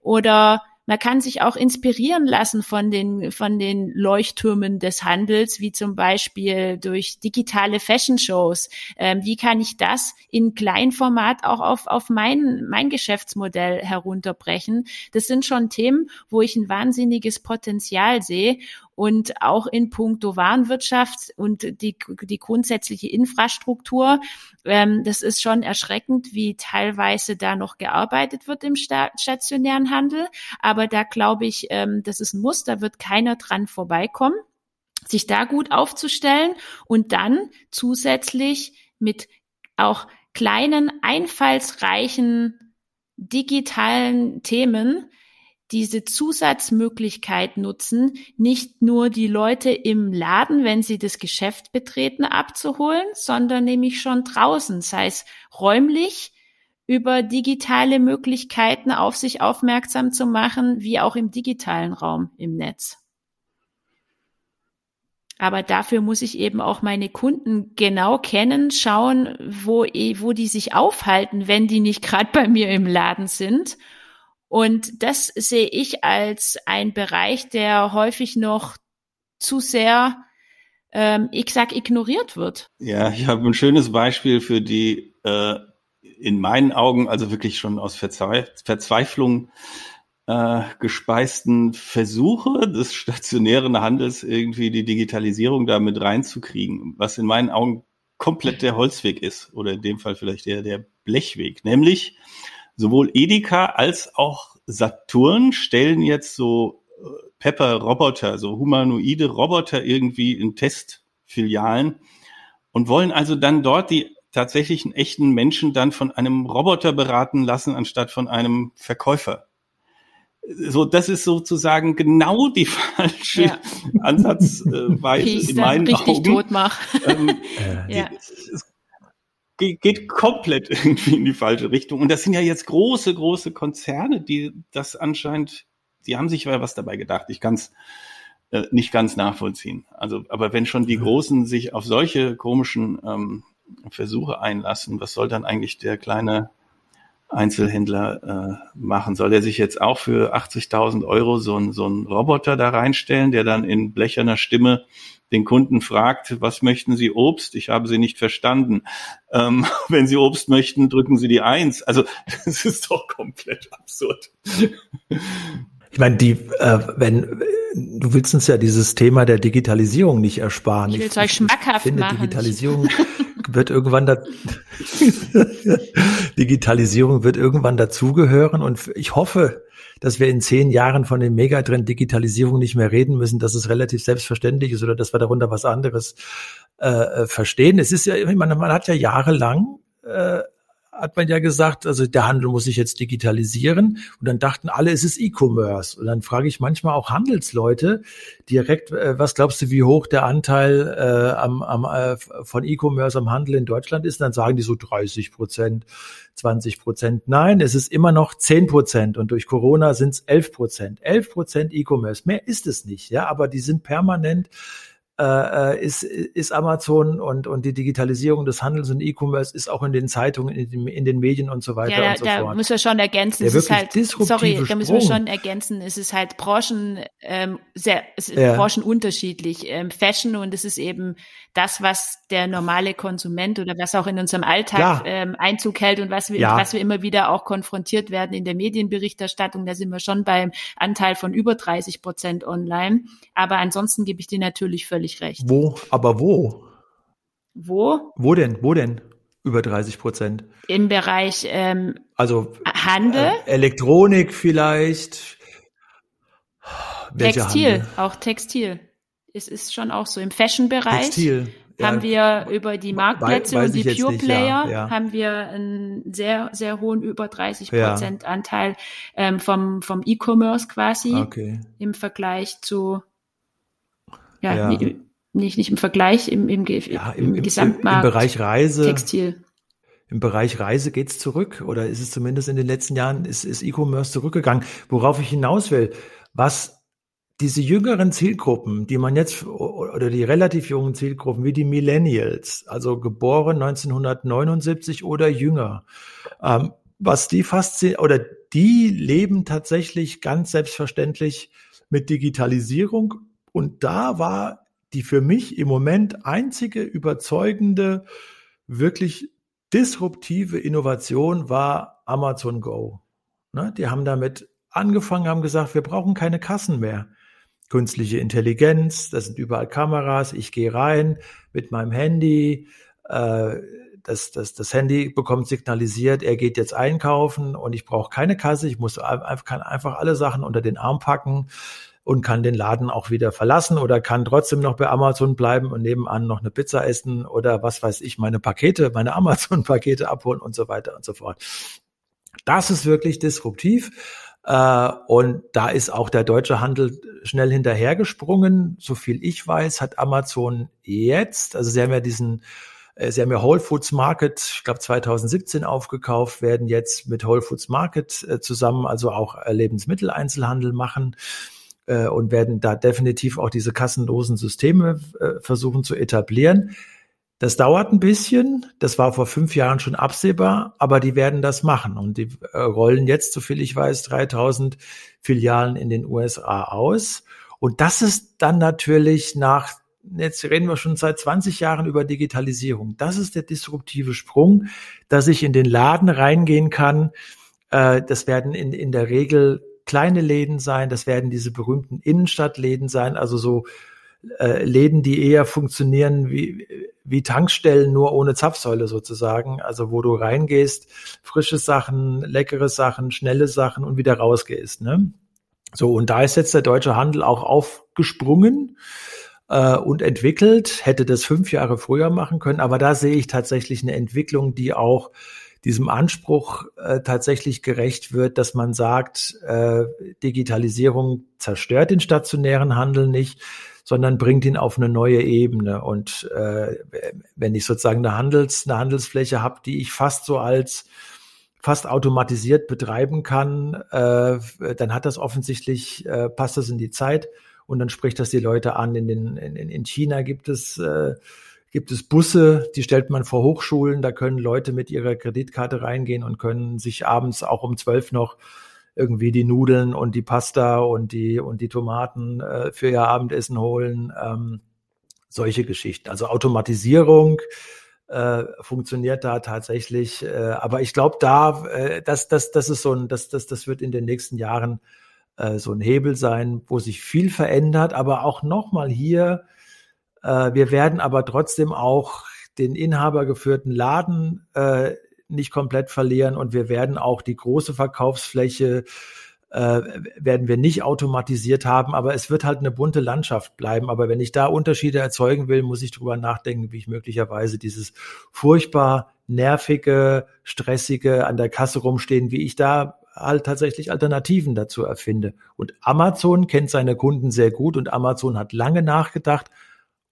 oder man kann sich auch inspirieren lassen von den, von den Leuchttürmen des Handels, wie zum Beispiel durch digitale Fashion-Shows. Ähm, wie kann ich das in Kleinformat auch auf, auf mein, mein Geschäftsmodell herunterbrechen? Das sind schon Themen, wo ich ein wahnsinniges Potenzial sehe und auch in puncto Warenwirtschaft und die, die grundsätzliche Infrastruktur. Ähm, das ist schon erschreckend, wie teilweise da noch gearbeitet wird im stationären Handel. Aber da glaube ich, ähm, das ist ein Muss, da wird keiner dran vorbeikommen sich da gut aufzustellen und dann zusätzlich mit auch kleinen, einfallsreichen digitalen Themen diese Zusatzmöglichkeit nutzen, nicht nur die Leute im Laden, wenn sie das Geschäft betreten, abzuholen, sondern nämlich schon draußen, sei es räumlich, über digitale Möglichkeiten auf sich aufmerksam zu machen, wie auch im digitalen Raum im Netz. Aber dafür muss ich eben auch meine Kunden genau kennen, schauen, wo, wo die sich aufhalten, wenn die nicht gerade bei mir im Laden sind und das sehe ich als ein Bereich, der häufig noch zu sehr, ähm, ich sag, ignoriert wird. Ja, ich habe ein schönes Beispiel für die äh, in meinen Augen also wirklich schon aus Verzweif Verzweiflung äh, gespeisten Versuche des stationären Handels irgendwie die Digitalisierung da mit reinzukriegen, was in meinen Augen komplett der Holzweg ist oder in dem Fall vielleicht eher der Blechweg, nämlich sowohl Edeka als auch Saturn stellen jetzt so äh, Pepper-Roboter, so humanoide Roboter irgendwie in Testfilialen und wollen also dann dort die tatsächlichen echten Menschen dann von einem Roboter beraten lassen, anstatt von einem Verkäufer. So, das ist sozusagen genau die [laughs] falsche ja. Ansatzweise in meinen richtig Augen. Tot mach. Ähm, äh, [laughs] ja. Die, geht komplett [laughs] irgendwie in die falsche Richtung. Und das sind ja jetzt große, große Konzerne, die das anscheinend, die haben sich was dabei gedacht. Ich kann es äh, nicht ganz nachvollziehen. Also, aber wenn schon die Großen sich auf solche komischen ähm, Versuche einlassen, was soll dann eigentlich der kleine Einzelhändler äh, machen? Soll er sich jetzt auch für 80.000 Euro so ein so ein Roboter da reinstellen, der dann in blecherner Stimme den Kunden fragt, was möchten Sie Obst? Ich habe Sie nicht verstanden. Ähm, [laughs] wenn Sie Obst möchten, drücken Sie die Eins. Also [laughs] das ist doch komplett absurd. Ich meine, die, äh, wenn du willst uns ja dieses Thema der Digitalisierung nicht ersparen. Ich will es euch schmackhaft finde, machen. Digitalisierung [laughs] wird irgendwann da [laughs] Digitalisierung wird irgendwann dazugehören und ich hoffe, dass wir in zehn Jahren von dem Megatrend Digitalisierung nicht mehr reden müssen, dass es relativ selbstverständlich ist oder dass wir darunter was anderes äh, äh verstehen. Es ist ja, meine, man hat ja jahrelang äh, hat man ja gesagt, also der Handel muss sich jetzt digitalisieren. Und dann dachten alle, es ist E-Commerce. Und dann frage ich manchmal auch Handelsleute direkt, äh, was glaubst du, wie hoch der Anteil äh, am, am, äh, von E-Commerce am Handel in Deutschland ist? Und dann sagen die so 30 Prozent, 20 Prozent. Nein, es ist immer noch 10 Prozent. Und durch Corona sind es 11 Prozent. 11 Prozent E-Commerce. Mehr ist es nicht. Ja, aber die sind permanent äh, äh, ist, ist Amazon und, und die Digitalisierung des Handels und E-Commerce ist auch in den Zeitungen, in den, in den Medien und so weiter ja, da, und so da fort. Da müssen wir schon ergänzen, es ist halt, sorry, da müssen wir schon ergänzen, es ist halt Branchen, ähm, sehr, es ist ja. Branchen unterschiedlich. Ähm, Fashion und es ist eben das, was der normale Konsument oder was auch in unserem Alltag ähm, Einzug hält und was wir, ja. was wir immer wieder auch konfrontiert werden in der Medienberichterstattung, da sind wir schon beim Anteil von über 30 Prozent online. Aber ansonsten gebe ich dir natürlich völlig recht. Wo? Aber wo? Wo? Wo denn? Wo denn? Über 30 Prozent. Im Bereich ähm, also Handel. Äh, Elektronik vielleicht. Welche Textil, Handel? auch Textil es ist schon auch so. Im Fashion-Bereich Textil. haben wir über die Marktplätze und die Pure Player ja, ja. haben wir einen sehr, sehr hohen, über 30 Prozent ja. Anteil ähm, vom, vom E-Commerce quasi okay. im Vergleich zu, ja, nicht, nicht im Vergleich, im, im, im, im Gesamtmarkt. Im Bereich Reise. Textil. Im Bereich Reise geht's zurück oder ist es zumindest in den letzten Jahren, ist, ist E-Commerce zurückgegangen. Worauf ich hinaus will, was diese jüngeren Zielgruppen, die man jetzt oder die relativ jungen Zielgruppen wie die Millennials, also geboren 1979 oder jünger, ähm, was die fasziniert oder die leben tatsächlich ganz selbstverständlich mit Digitalisierung und da war die für mich im Moment einzige überzeugende, wirklich disruptive Innovation war Amazon Go. Ne? Die haben damit angefangen, haben gesagt, wir brauchen keine Kassen mehr künstliche Intelligenz, das sind überall Kameras, ich gehe rein mit meinem Handy, äh, das, das, das Handy bekommt signalisiert, er geht jetzt einkaufen und ich brauche keine Kasse, ich muss einfach, kann einfach alle Sachen unter den Arm packen und kann den Laden auch wieder verlassen oder kann trotzdem noch bei Amazon bleiben und nebenan noch eine Pizza essen oder was weiß ich, meine Pakete, meine Amazon-Pakete abholen und so weiter und so fort. Das ist wirklich disruptiv. Äh, und da ist auch der deutsche Handel schnell hinterhergesprungen. So viel ich weiß, hat Amazon jetzt, also sie haben ja diesen, äh, sie haben ja Whole Foods Market, ich glaube 2017 aufgekauft, werden jetzt mit Whole Foods Market äh, zusammen, also auch Lebensmitteleinzelhandel machen und werden da definitiv auch diese kassenlosen Systeme versuchen zu etablieren. Das dauert ein bisschen. Das war vor fünf Jahren schon absehbar, aber die werden das machen. Und die äh, rollen jetzt, soviel ich weiß, 3000 Filialen in den USA aus. Und das ist dann natürlich nach, jetzt reden wir schon seit 20 Jahren über Digitalisierung. Das ist der disruptive Sprung, dass ich in den Laden reingehen kann. Äh, das werden in, in der Regel kleine Läden sein. Das werden diese berühmten Innenstadtläden sein. Also so äh, Läden, die eher funktionieren wie, wie Tankstellen, nur ohne Zapfsäule sozusagen. Also wo du reingehst, frische Sachen, leckere Sachen, schnelle Sachen und wieder rausgehst. Ne? So, und da ist jetzt der deutsche Handel auch aufgesprungen äh, und entwickelt, hätte das fünf Jahre früher machen können, aber da sehe ich tatsächlich eine Entwicklung, die auch diesem Anspruch äh, tatsächlich gerecht wird, dass man sagt, äh, Digitalisierung zerstört den stationären Handel nicht, sondern bringt ihn auf eine neue Ebene. Und äh, wenn ich sozusagen eine, Handels, eine Handelsfläche habe, die ich fast so als fast automatisiert betreiben kann, äh, dann hat das offensichtlich, äh, passt das in die Zeit und dann spricht das die Leute an. In, den, in, in China gibt es äh, gibt es Busse, die stellt man vor Hochschulen, da können Leute mit ihrer Kreditkarte reingehen und können sich abends auch um zwölf noch irgendwie die Nudeln und die Pasta und die und die Tomaten äh, für ihr Abendessen holen. Ähm, solche Geschichten. Also Automatisierung äh, funktioniert da tatsächlich. Äh, aber ich glaube, da, äh, das, das, das ist so ein, das, das, das wird in den nächsten Jahren äh, so ein Hebel sein, wo sich viel verändert, aber auch nochmal hier äh, wir werden aber trotzdem auch den inhabergeführten Laden äh, nicht komplett verlieren und wir werden auch die große Verkaufsfläche äh, werden wir nicht automatisiert haben, aber es wird halt eine bunte Landschaft bleiben. Aber wenn ich da Unterschiede erzeugen will, muss ich drüber nachdenken, wie ich möglicherweise dieses furchtbar nervige, stressige an der Kasse rumstehen, wie ich da halt tatsächlich Alternativen dazu erfinde. Und Amazon kennt seine Kunden sehr gut und Amazon hat lange nachgedacht,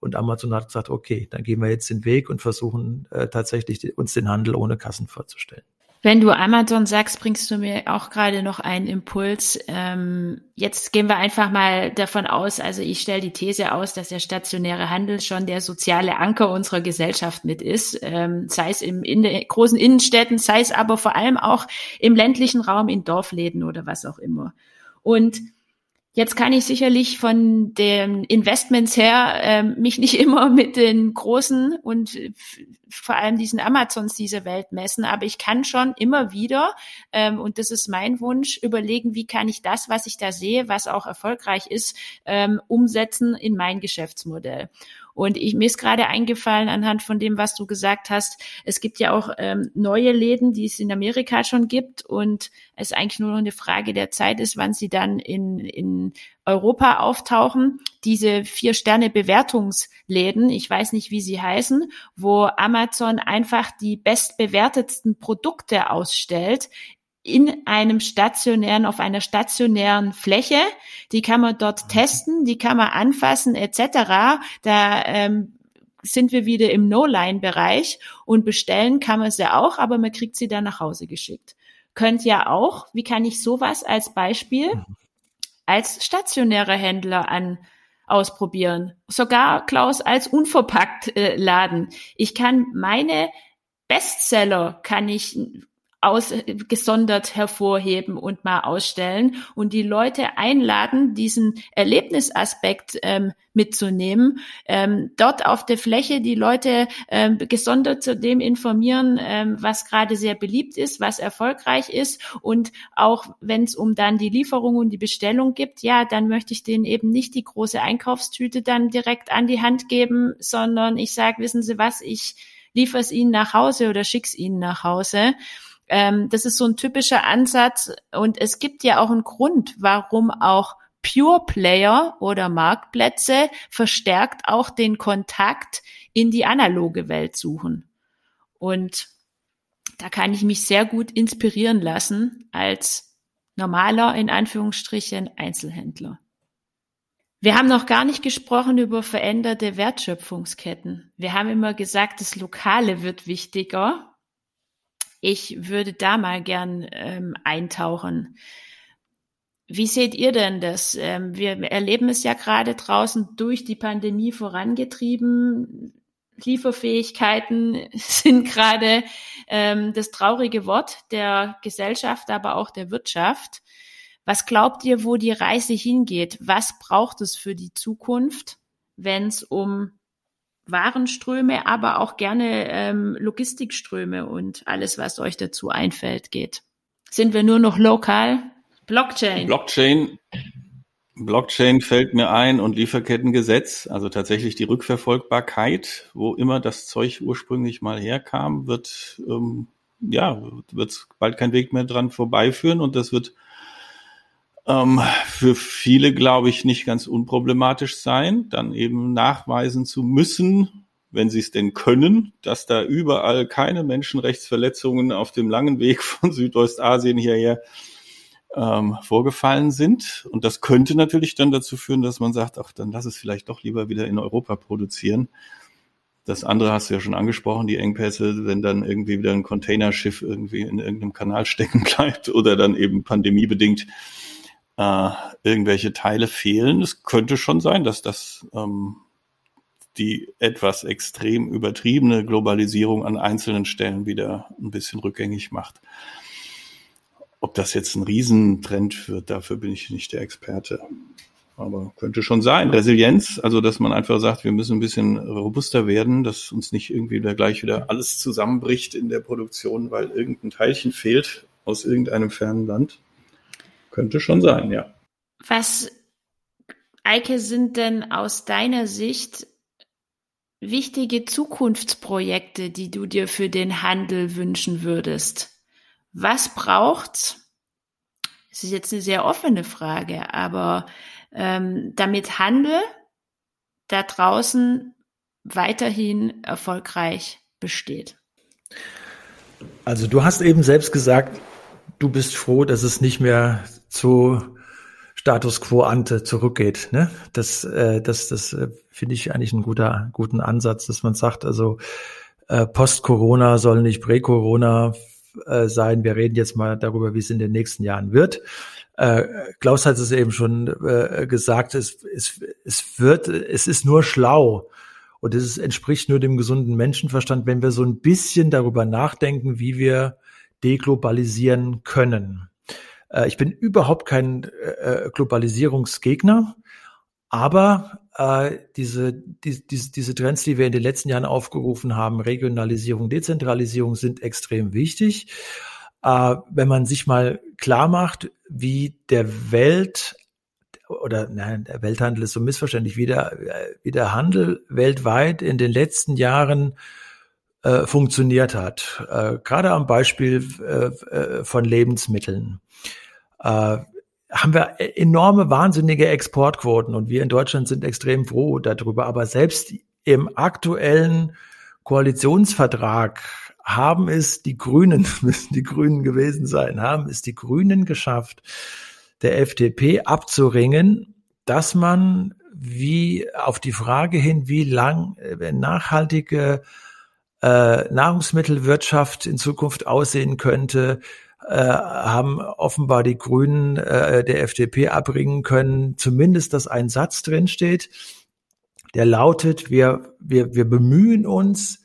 und Amazon hat gesagt, okay, dann gehen wir jetzt den Weg und versuchen äh, tatsächlich uns den Handel ohne Kassen vorzustellen. Wenn du Amazon sagst, bringst du mir auch gerade noch einen Impuls. Ähm, jetzt gehen wir einfach mal davon aus, also ich stelle die These aus, dass der stationäre Handel schon der soziale Anker unserer Gesellschaft mit ist, ähm, sei es im in den großen Innenstädten, sei es aber vor allem auch im ländlichen Raum, in Dorfläden oder was auch immer. Und Jetzt kann ich sicherlich von den Investments her ähm, mich nicht [laughs] immer mit den großen und vor allem diesen Amazons dieser Welt messen, aber ich kann schon immer wieder, ähm, und das ist mein Wunsch, überlegen, wie kann ich das, was ich da sehe, was auch erfolgreich ist, ähm, umsetzen in mein Geschäftsmodell. Und ich, mir ist gerade eingefallen anhand von dem, was du gesagt hast, es gibt ja auch ähm, neue Läden, die es in Amerika schon gibt und es eigentlich nur noch eine Frage der Zeit ist, wann sie dann in, in Europa auftauchen. Diese Vier-Sterne-Bewertungsläden, ich weiß nicht, wie sie heißen, wo Amazon einfach die bestbewertetsten Produkte ausstellt in einem stationären, auf einer stationären Fläche. Die kann man dort testen, die kann man anfassen etc. Da ähm, sind wir wieder im No-Line-Bereich und bestellen kann man sie auch, aber man kriegt sie dann nach Hause geschickt. Könnt ja auch, wie kann ich sowas als Beispiel als stationärer Händler an ausprobieren? Sogar Klaus als unverpackt äh, Laden. Ich kann meine Bestseller kann ich ausgesondert hervorheben und mal ausstellen und die Leute einladen, diesen Erlebnisaspekt ähm, mitzunehmen, ähm, dort auf der Fläche die Leute ähm, gesondert zu dem informieren, ähm, was gerade sehr beliebt ist, was erfolgreich ist und auch wenn es um dann die Lieferung und die Bestellung gibt, ja, dann möchte ich denen eben nicht die große Einkaufstüte dann direkt an die Hand geben, sondern ich sage, wissen Sie was, ich liefere es Ihnen nach Hause oder schick's Ihnen nach Hause. Ähm, das ist so ein typischer Ansatz und es gibt ja auch einen Grund, warum auch Pure Player oder Marktplätze verstärkt auch den Kontakt in die analoge Welt suchen. Und da kann ich mich sehr gut inspirieren lassen als normaler, in Anführungsstrichen, Einzelhändler. Wir haben noch gar nicht gesprochen über veränderte Wertschöpfungsketten. Wir haben immer gesagt, das Lokale wird wichtiger. Ich würde da mal gern ähm, eintauchen. Wie seht ihr denn das? Ähm, wir erleben es ja gerade draußen durch die Pandemie vorangetrieben. Lieferfähigkeiten [laughs] sind gerade ähm, das traurige Wort der Gesellschaft, aber auch der Wirtschaft. Was glaubt ihr, wo die Reise hingeht? Was braucht es für die Zukunft, wenn es um Warenströme, aber auch gerne ähm, Logistikströme und alles, was euch dazu einfällt, geht. Sind wir nur noch lokal? Blockchain. Blockchain. Blockchain fällt mir ein und Lieferkettengesetz, also tatsächlich die Rückverfolgbarkeit, wo immer das Zeug ursprünglich mal herkam, wird ähm, ja wird bald kein Weg mehr dran vorbeiführen und das wird ähm, für viele, glaube ich, nicht ganz unproblematisch sein, dann eben nachweisen zu müssen, wenn sie es denn können, dass da überall keine Menschenrechtsverletzungen auf dem langen Weg von Südostasien hierher ähm, vorgefallen sind. Und das könnte natürlich dann dazu führen, dass man sagt, ach, dann lass es vielleicht doch lieber wieder in Europa produzieren. Das andere hast du ja schon angesprochen, die Engpässe, wenn dann irgendwie wieder ein Containerschiff irgendwie in irgendeinem Kanal stecken [laughs] bleibt oder dann eben pandemiebedingt äh, irgendwelche Teile fehlen. Es könnte schon sein, dass das ähm, die etwas extrem übertriebene Globalisierung an einzelnen Stellen wieder ein bisschen rückgängig macht. Ob das jetzt ein Riesentrend wird, dafür bin ich nicht der Experte. Aber könnte schon sein. Resilienz, also dass man einfach sagt, wir müssen ein bisschen robuster werden, dass uns nicht irgendwie wieder gleich wieder alles zusammenbricht in der Produktion, weil irgendein Teilchen fehlt aus irgendeinem fernen Land. Könnte schon sein, ja. Was, Eike, sind denn aus deiner Sicht wichtige Zukunftsprojekte, die du dir für den Handel wünschen würdest? Was braucht's? Es ist jetzt eine sehr offene Frage, aber ähm, damit Handel da draußen weiterhin erfolgreich besteht. Also du hast eben selbst gesagt, du bist froh, dass es nicht mehr zu Status quo ante zurückgeht. Ne? Das, äh, das, das äh, finde ich eigentlich einen guter, guten Ansatz, dass man sagt, also äh, Post-Corona soll nicht Prä-Corona äh, sein. Wir reden jetzt mal darüber, wie es in den nächsten Jahren wird. Äh, Klaus hat es eben schon äh, gesagt, es, es, es wird, es ist nur schlau und es entspricht nur dem gesunden Menschenverstand, wenn wir so ein bisschen darüber nachdenken, wie wir deglobalisieren können. Äh, ich bin überhaupt kein äh, Globalisierungsgegner, aber äh, diese, die, diese, diese Trends, die wir in den letzten Jahren aufgerufen haben, Regionalisierung, Dezentralisierung, sind extrem wichtig. Äh, wenn man sich mal klar macht, wie der Welt oder nein, der Welthandel ist so missverständlich, wie der, wie der Handel weltweit in den letzten Jahren äh, funktioniert hat. Äh, gerade am Beispiel äh, äh von Lebensmitteln. Äh, haben wir enorme, wahnsinnige Exportquoten und wir in Deutschland sind extrem froh darüber. Aber selbst im aktuellen Koalitionsvertrag haben es die Grünen, [laughs] müssen die Grünen gewesen sein, haben es die Grünen geschafft, der FDP abzuringen, dass man wie auf die Frage hin, wie lang äh, nachhaltige äh, Nahrungsmittelwirtschaft in Zukunft aussehen könnte, äh, haben offenbar die Grünen äh, der FDP abbringen können, zumindest, dass ein Satz drin steht, der lautet, wir, wir, wir bemühen uns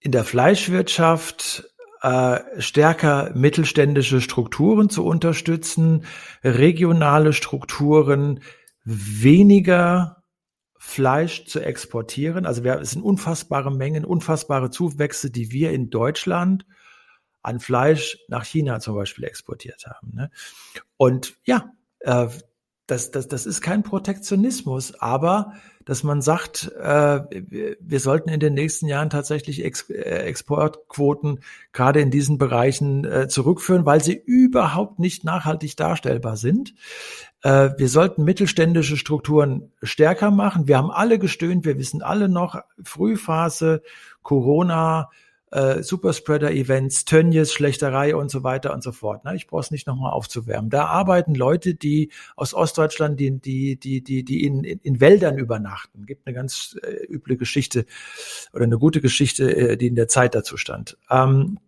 in der Fleischwirtschaft äh, stärker mittelständische Strukturen zu unterstützen, regionale Strukturen, weniger Fleisch zu exportieren. Also wir, es sind unfassbare Mengen, unfassbare Zuwächse, die wir in Deutschland an Fleisch nach China zum Beispiel exportiert haben. Ne? Und ja, äh, das, das, das ist kein Protektionismus, aber dass man sagt, äh, wir sollten in den nächsten Jahren tatsächlich äh, Exportquoten gerade in diesen Bereichen äh, zurückführen, weil sie überhaupt nicht nachhaltig darstellbar sind. Wir sollten mittelständische Strukturen stärker machen. Wir haben alle gestöhnt, wir wissen alle noch, Frühphase, Corona, äh, Superspreader-Events, Tönnies, Schlechtereihe und so weiter und so fort. Ne? Ich brauche es nicht nochmal aufzuwärmen. Da arbeiten Leute, die aus Ostdeutschland, die, die, die, die, die in, in, Wäldern übernachten. Gibt eine ganz äh, üble Geschichte oder eine gute Geschichte, äh, die in der Zeit dazu stand. Ähm,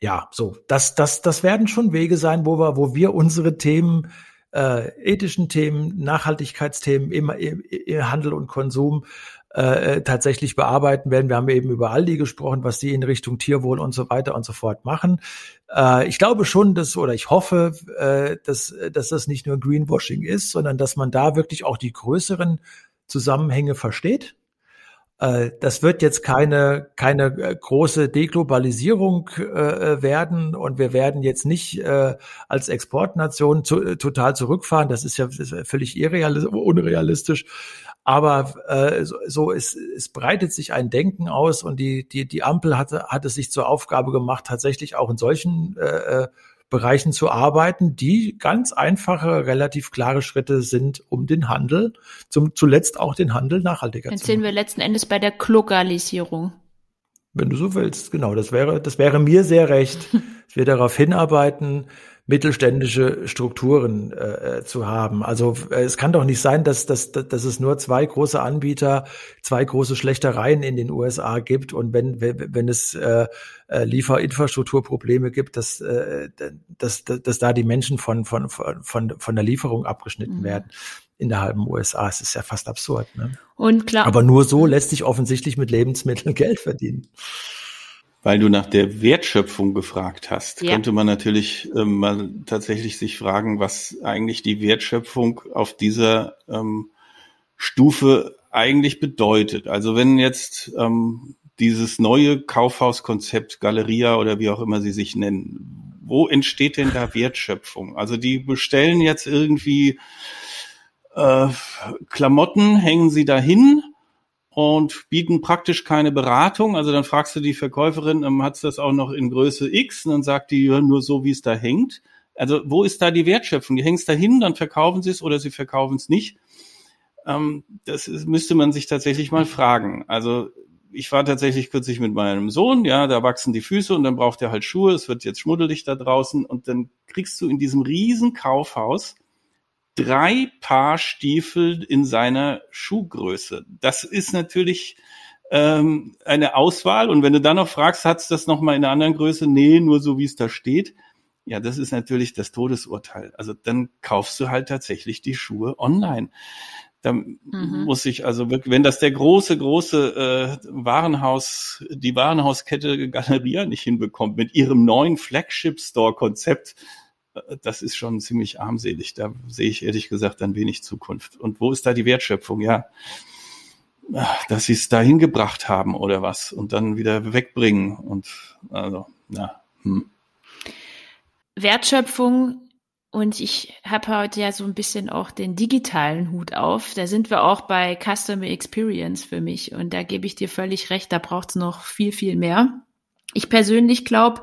ja, so, das, das, das werden schon Wege sein, wo wir, wo wir unsere Themen äh, ethischen Themen, Nachhaltigkeitsthemen im, im, im Handel und Konsum äh, tatsächlich bearbeiten werden. Wir haben eben über Aldi gesprochen, was die in Richtung Tierwohl und so weiter und so fort machen. Äh, ich glaube schon, dass oder ich hoffe, äh, dass, dass das nicht nur Greenwashing ist, sondern dass man da wirklich auch die größeren Zusammenhänge versteht. Äh, das wird jetzt keine, keine äh, große Deglobalisierung äh, werden und wir werden jetzt nicht äh, als Exportnation zu, äh, total zurückfahren. Das ist ja völlig irrealistisch, unrealistisch. Aber äh, so, so es, es breitet sich ein Denken aus und die, die, die Ampel hatte, hatte sich zur Aufgabe gemacht, tatsächlich auch in solchen äh, äh Bereichen zu arbeiten, die ganz einfache, relativ klare Schritte sind, um den Handel, zum zuletzt auch den Handel nachhaltiger Dann zu machen. sind wir letzten Endes bei der Globalisierung. Wenn du so willst, genau, das wäre, das wäre mir sehr recht, [laughs] dass wir darauf hinarbeiten, mittelständische Strukturen äh, zu haben. Also äh, es kann doch nicht sein, dass, dass, dass es nur zwei große Anbieter, zwei große Schlechtereien in den USA gibt und wenn, wenn, wenn es äh, äh, Lieferinfrastrukturprobleme gibt, dass, äh, dass, dass, dass da die Menschen von, von, von, von der Lieferung abgeschnitten mhm. werden in der halben USA. Es ist ja fast absurd. Ne? Und klar. Aber nur so lässt sich offensichtlich mit Lebensmitteln [laughs] Geld verdienen. Weil du nach der Wertschöpfung gefragt hast, ja. könnte man natürlich ähm, mal tatsächlich sich fragen, was eigentlich die Wertschöpfung auf dieser ähm, Stufe eigentlich bedeutet. Also wenn jetzt ähm, dieses neue Kaufhauskonzept Galeria oder wie auch immer sie sich nennen, wo entsteht denn da Wertschöpfung? Also die bestellen jetzt irgendwie äh, Klamotten, hängen sie dahin und bieten praktisch keine Beratung. Also dann fragst du die Verkäuferin, ähm, hat das auch noch in Größe X? Und dann sagt die, ja, nur so, wie es da hängt. Also wo ist da die Wertschöpfung? Die hängen es dahin, dann verkaufen sie es oder sie verkaufen es nicht. Ähm, das ist, müsste man sich tatsächlich mal fragen. Also ich war tatsächlich kürzlich mit meinem Sohn, ja, da wachsen die Füße und dann braucht er halt Schuhe, es wird jetzt schmuddelig da draußen und dann kriegst du in diesem riesen Kaufhaus drei Paar Stiefel in seiner Schuhgröße. Das ist natürlich ähm, eine Auswahl. Und wenn du dann noch fragst, hat's das noch mal in einer anderen Größe? Nee, nur so wie es da steht. Ja, das ist natürlich das Todesurteil. Also dann kaufst du halt tatsächlich die Schuhe online. Da mhm. muss ich also wirklich, wenn das der große, große äh, Warenhaus, die Warenhauskette Galeria nicht hinbekommt mit ihrem neuen Flagship-Store-Konzept, das ist schon ziemlich armselig. Da sehe ich ehrlich gesagt dann wenig Zukunft. Und wo ist da die Wertschöpfung? Ja, dass sie es dahin gebracht haben oder was und dann wieder wegbringen. Und also, na. Hm. Wertschöpfung und ich habe heute ja so ein bisschen auch den digitalen Hut auf. Da sind wir auch bei Customer Experience für mich. Und da gebe ich dir völlig recht, da braucht es noch viel, viel mehr. Ich persönlich glaube,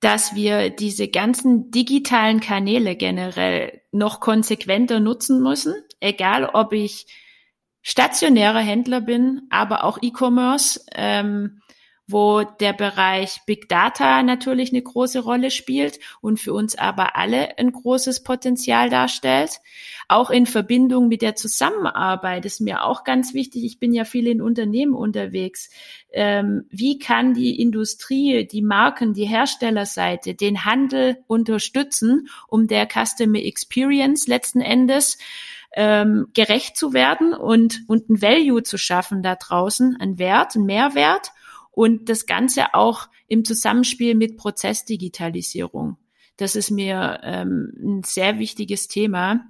dass wir diese ganzen digitalen Kanäle generell noch konsequenter nutzen müssen, egal ob ich stationärer Händler bin, aber auch E-Commerce. Ähm, wo der Bereich Big Data natürlich eine große Rolle spielt und für uns aber alle ein großes Potenzial darstellt. Auch in Verbindung mit der Zusammenarbeit ist mir auch ganz wichtig. Ich bin ja viel in Unternehmen unterwegs. Ähm, wie kann die Industrie, die Marken, die Herstellerseite den Handel unterstützen, um der Customer Experience letzten Endes ähm, gerecht zu werden und, und ein Value zu schaffen da draußen, ein Wert, ein Mehrwert und das Ganze auch im Zusammenspiel mit Prozessdigitalisierung. Das ist mir ähm, ein sehr wichtiges Thema.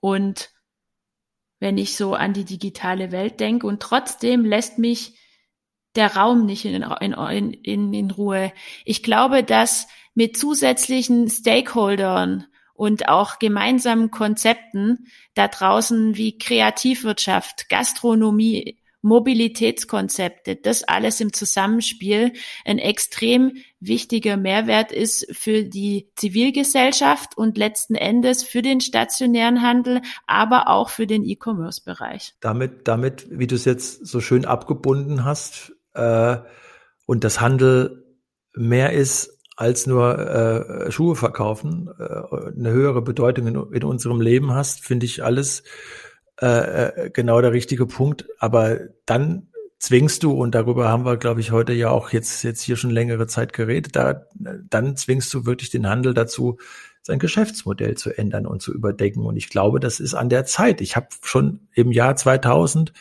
Und wenn ich so an die digitale Welt denke und trotzdem lässt mich der Raum nicht in, in, in, in Ruhe. Ich glaube, dass mit zusätzlichen Stakeholdern und auch gemeinsamen Konzepten da draußen wie Kreativwirtschaft, Gastronomie, Mobilitätskonzepte, das alles im Zusammenspiel ein extrem wichtiger Mehrwert ist für die Zivilgesellschaft und letzten Endes für den stationären Handel, aber auch für den E-Commerce-Bereich. Damit, damit, wie du es jetzt so schön abgebunden hast, äh, und das Handel mehr ist als nur äh, Schuhe verkaufen, äh, eine höhere Bedeutung in, in unserem Leben hast, finde ich alles äh, äh, genau der richtige Punkt. Aber dann zwingst du, und darüber haben wir, glaube ich, heute ja auch jetzt, jetzt hier schon längere Zeit geredet, da, dann zwingst du wirklich den Handel dazu, sein Geschäftsmodell zu ändern und zu überdenken. Und ich glaube, das ist an der Zeit. Ich habe schon im Jahr 2000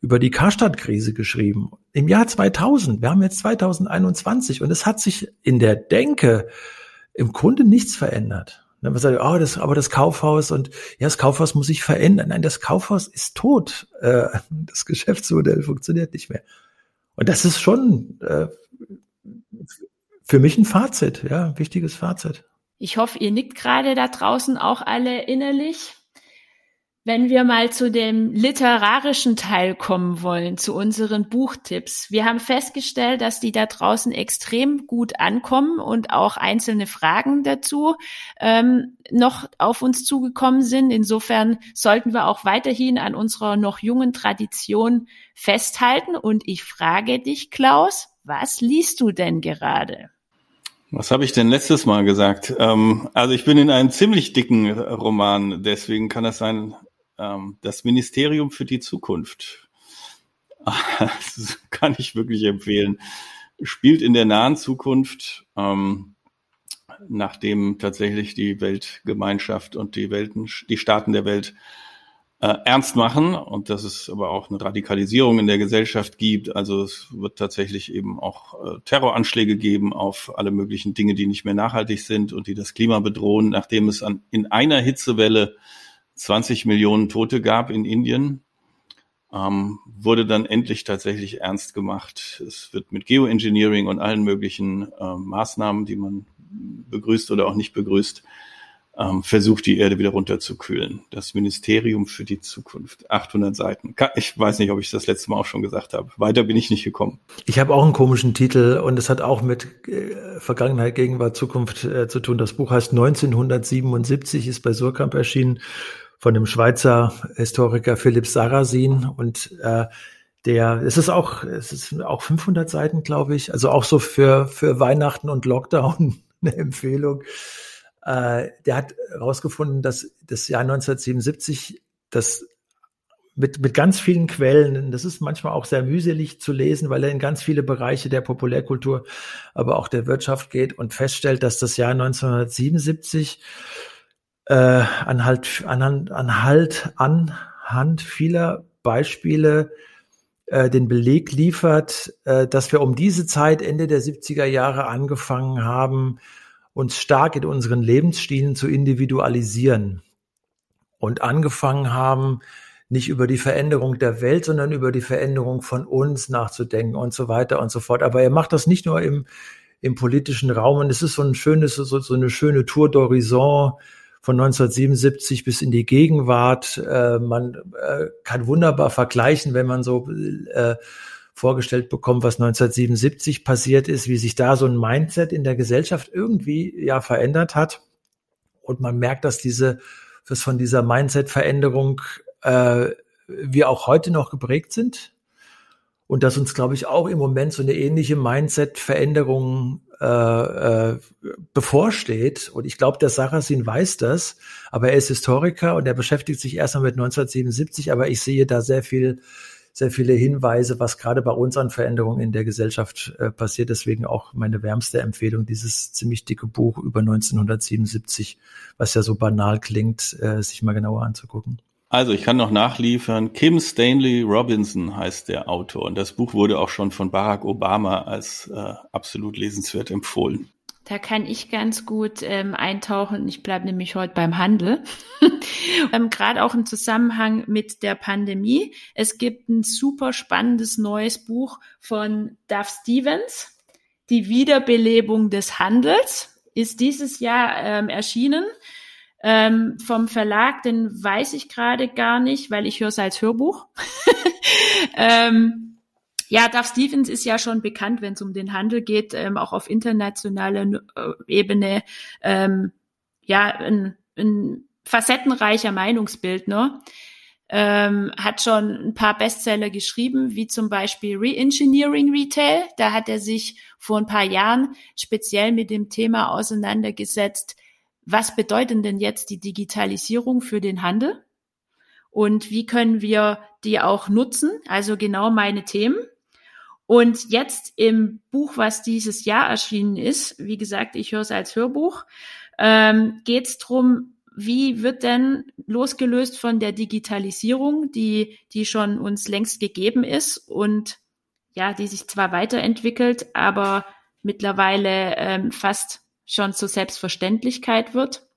über die Karstadt-Krise geschrieben. Im Jahr 2000, wir haben jetzt 2021 und es hat sich in der Denke im Grunde nichts verändert. Dann man sagt, oh, das, aber das Kaufhaus und ja, das Kaufhaus muss sich verändern. Nein, das Kaufhaus ist tot. Äh, das [laughs] Geschäftsmodell funktioniert nicht mehr. Und das ist schon äh, für mich ein Fazit, ja, ein wichtiges Fazit. Ich hoffe, ihr nickt gerade da draußen auch alle innerlich. Wenn wir mal zu dem literarischen Teil kommen wollen, zu unseren Buchtipps. Wir haben festgestellt, dass die da draußen extrem gut ankommen und auch einzelne Fragen dazu ähm, noch auf uns zugekommen sind. Insofern sollten wir auch weiterhin an unserer noch jungen Tradition festhalten. Und ich frage dich, Klaus, was liest du denn gerade? Was habe ich denn letztes Mal gesagt? Ähm, also ich bin in einem ziemlich dicken Roman, deswegen kann das sein, ähm, das Ministerium für die Zukunft. [laughs] Das kann ich wirklich empfehlen. Spielt in der nahen Zukunft, ähm, nachdem tatsächlich die Weltgemeinschaft und die Welten, die Staaten der Welt äh, ernst machen und dass es aber auch eine Radikalisierung in der Gesellschaft gibt. Also es wird tatsächlich eben auch äh, Terroranschläge geben auf alle möglichen Dinge, die nicht mehr nachhaltig sind und die das Klima bedrohen, nachdem es an, in einer Hitzewelle 20 Millionen Tote gab in Indien, ähm, wurde dann endlich tatsächlich ernst gemacht. Es wird mit Geoengineering und allen möglichen äh, Maßnahmen, die man begrüßt oder auch nicht begrüßt, ähm, versucht, die Erde wieder runterzukühlen. Das Ministerium für die Zukunft. 800 Seiten. Ich weiß nicht, ob ich das letzte Mal auch schon gesagt habe. Weiter bin ich nicht gekommen. Ich habe auch einen komischen Titel und es hat auch mit äh, Vergangenheit, Gegenwart, Zukunft äh, zu tun. Das Buch heißt 1977, ist bei Surkamp erschienen von dem Schweizer Historiker Philipp Sarrazin und äh, der, es ist auch, es ist auch 500 Seiten, glaube ich, also auch so für, für Weihnachten und Lockdown [laughs] eine Empfehlung. Äh, der hat herausgefunden, dass das Jahr 1977 das mit, mit ganz vielen Quellen, das ist manchmal auch sehr mühselig zu lesen, weil er in ganz viele Bereiche der Populärkultur, aber auch der Wirtschaft geht und feststellt, dass das Jahr 1977 äh, anhalt, anhand, anhalt, anhand vieler Beispiele äh, den Beleg liefert, äh, dass wir um diese Zeit, Ende der 70er Jahre, angefangen haben, uns stark in unseren Lebensstilen zu individualisieren und angefangen haben, nicht über die Veränderung der Welt, sondern über die Veränderung von uns nachzudenken und so weiter und so fort. Aber er macht das nicht nur im, im politischen Raum und es ist so ein schönes, so, so eine schöne Tour d'horizon von 1977 bis in die Gegenwart. Äh, man äh, kann wunderbar vergleichen, wenn man so äh, vorgestellt bekommt, was 1977 passiert ist, wie sich da so ein Mindset in der Gesellschaft irgendwie ja verändert hat. Und man merkt, dass diese, dass von dieser Mindset-Veränderung äh, wir auch heute noch geprägt sind und dass uns, glaube ich, auch im Moment so eine ähnliche Mindset-Veränderung äh, äh, bevorsteht. Und ich glaube, der Sarrazin weiß das, aber er ist Historiker und er beschäftigt sich erstmal mit 1977, aber ich sehe da sehr viel sehr viele Hinweise, was gerade bei uns an Veränderungen in der Gesellschaft äh, passiert. Deswegen auch meine wärmste Empfehlung, dieses ziemlich dicke Buch über 1977, was ja so banal klingt, äh, sich mal genauer anzugucken. Also ich kann noch nachliefern. Kim Stanley Robinson heißt der Autor und das Buch wurde auch schon von Barack Obama als äh, absolut lesenswert empfohlen. Da kann ich ganz gut ähm, eintauchen. Ich bleibe nämlich heute beim Handel. [laughs] ähm, Gerade auch im Zusammenhang mit der Pandemie. Es gibt ein super spannendes neues Buch von Duff Stevens. Die Wiederbelebung des Handels ist dieses Jahr ähm, erschienen. Ähm, vom Verlag, den weiß ich gerade gar nicht, weil ich höre es als Hörbuch. [laughs] ähm, ja, Duff Stevens ist ja schon bekannt, wenn es um den Handel geht, ähm, auch auf internationaler äh, Ebene, ähm, ja, ein, ein facettenreicher Meinungsbildner. Ähm, hat schon ein paar Bestseller geschrieben, wie zum Beispiel Reengineering Retail. Da hat er sich vor ein paar Jahren speziell mit dem Thema auseinandergesetzt, was bedeutet denn jetzt die Digitalisierung für den Handel? Und wie können wir die auch nutzen? Also genau meine Themen. Und jetzt im Buch, was dieses Jahr erschienen ist, wie gesagt, ich höre es als Hörbuch, ähm, geht es darum, wie wird denn losgelöst von der Digitalisierung, die, die schon uns längst gegeben ist und ja, die sich zwar weiterentwickelt, aber mittlerweile ähm, fast schon zur Selbstverständlichkeit wird.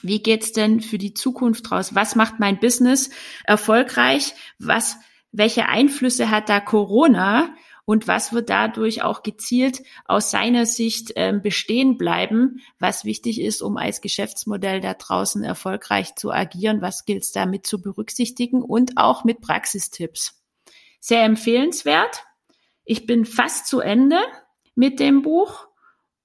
Wie geht's denn für die Zukunft raus? Was macht mein Business erfolgreich? Was, welche Einflüsse hat da Corona? und was wird dadurch auch gezielt aus seiner Sicht ähm, bestehen bleiben, was wichtig ist, um als Geschäftsmodell da draußen erfolgreich zu agieren, was gilt es damit zu berücksichtigen und auch mit Praxistipps. Sehr empfehlenswert. Ich bin fast zu Ende mit dem Buch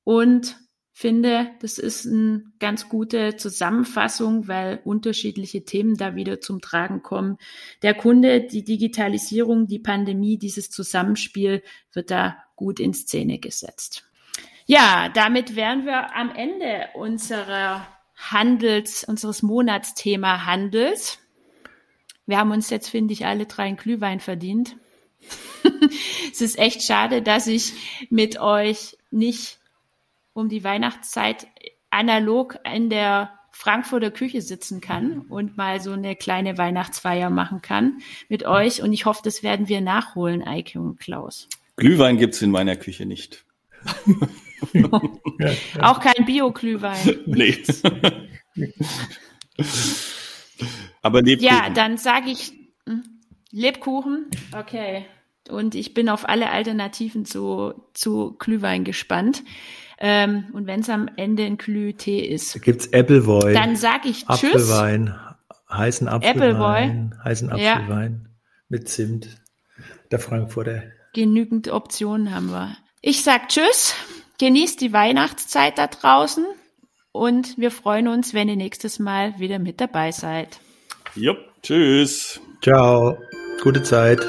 und finde, das ist eine ganz gute Zusammenfassung, weil unterschiedliche Themen da wieder zum Tragen kommen. Der Kunde, die Digitalisierung, die Pandemie, dieses Zusammenspiel wird da gut in Szene gesetzt. Ja, damit wären wir am Ende unserer Handels, unseres Monatsthema Handels. Wir haben uns jetzt, finde ich, alle drei einen Glühwein verdient. [laughs] es ist echt schade, dass ich mit euch nicht um die Weihnachtszeit analog in der Frankfurter Küche sitzen kann und mal so eine kleine Weihnachtsfeier machen kann mit euch. Und ich hoffe, das werden wir nachholen, Eike und Klaus. Glühwein gibt's in meiner Küche nicht. [laughs] Auch kein Bio-Glühwein. Nee. Aber Lebkuchen. Ja, dann sage ich hm, Lebkuchen. Okay. Und ich bin auf alle Alternativen zu, zu Glühwein gespannt. Ähm, und wenn es am Ende ein Glühtee ist. Da gibt's Appleboy. Dann sag ich Tschüss. Apfelwein, heißen Apfelwein, heißen Apfelwein ja. mit Zimt. Der Frankfurter. Genügend Optionen haben wir. Ich sag Tschüss. Genießt die Weihnachtszeit da draußen und wir freuen uns, wenn ihr nächstes Mal wieder mit dabei seid. Jupp, tschüss. Ciao. Gute Zeit.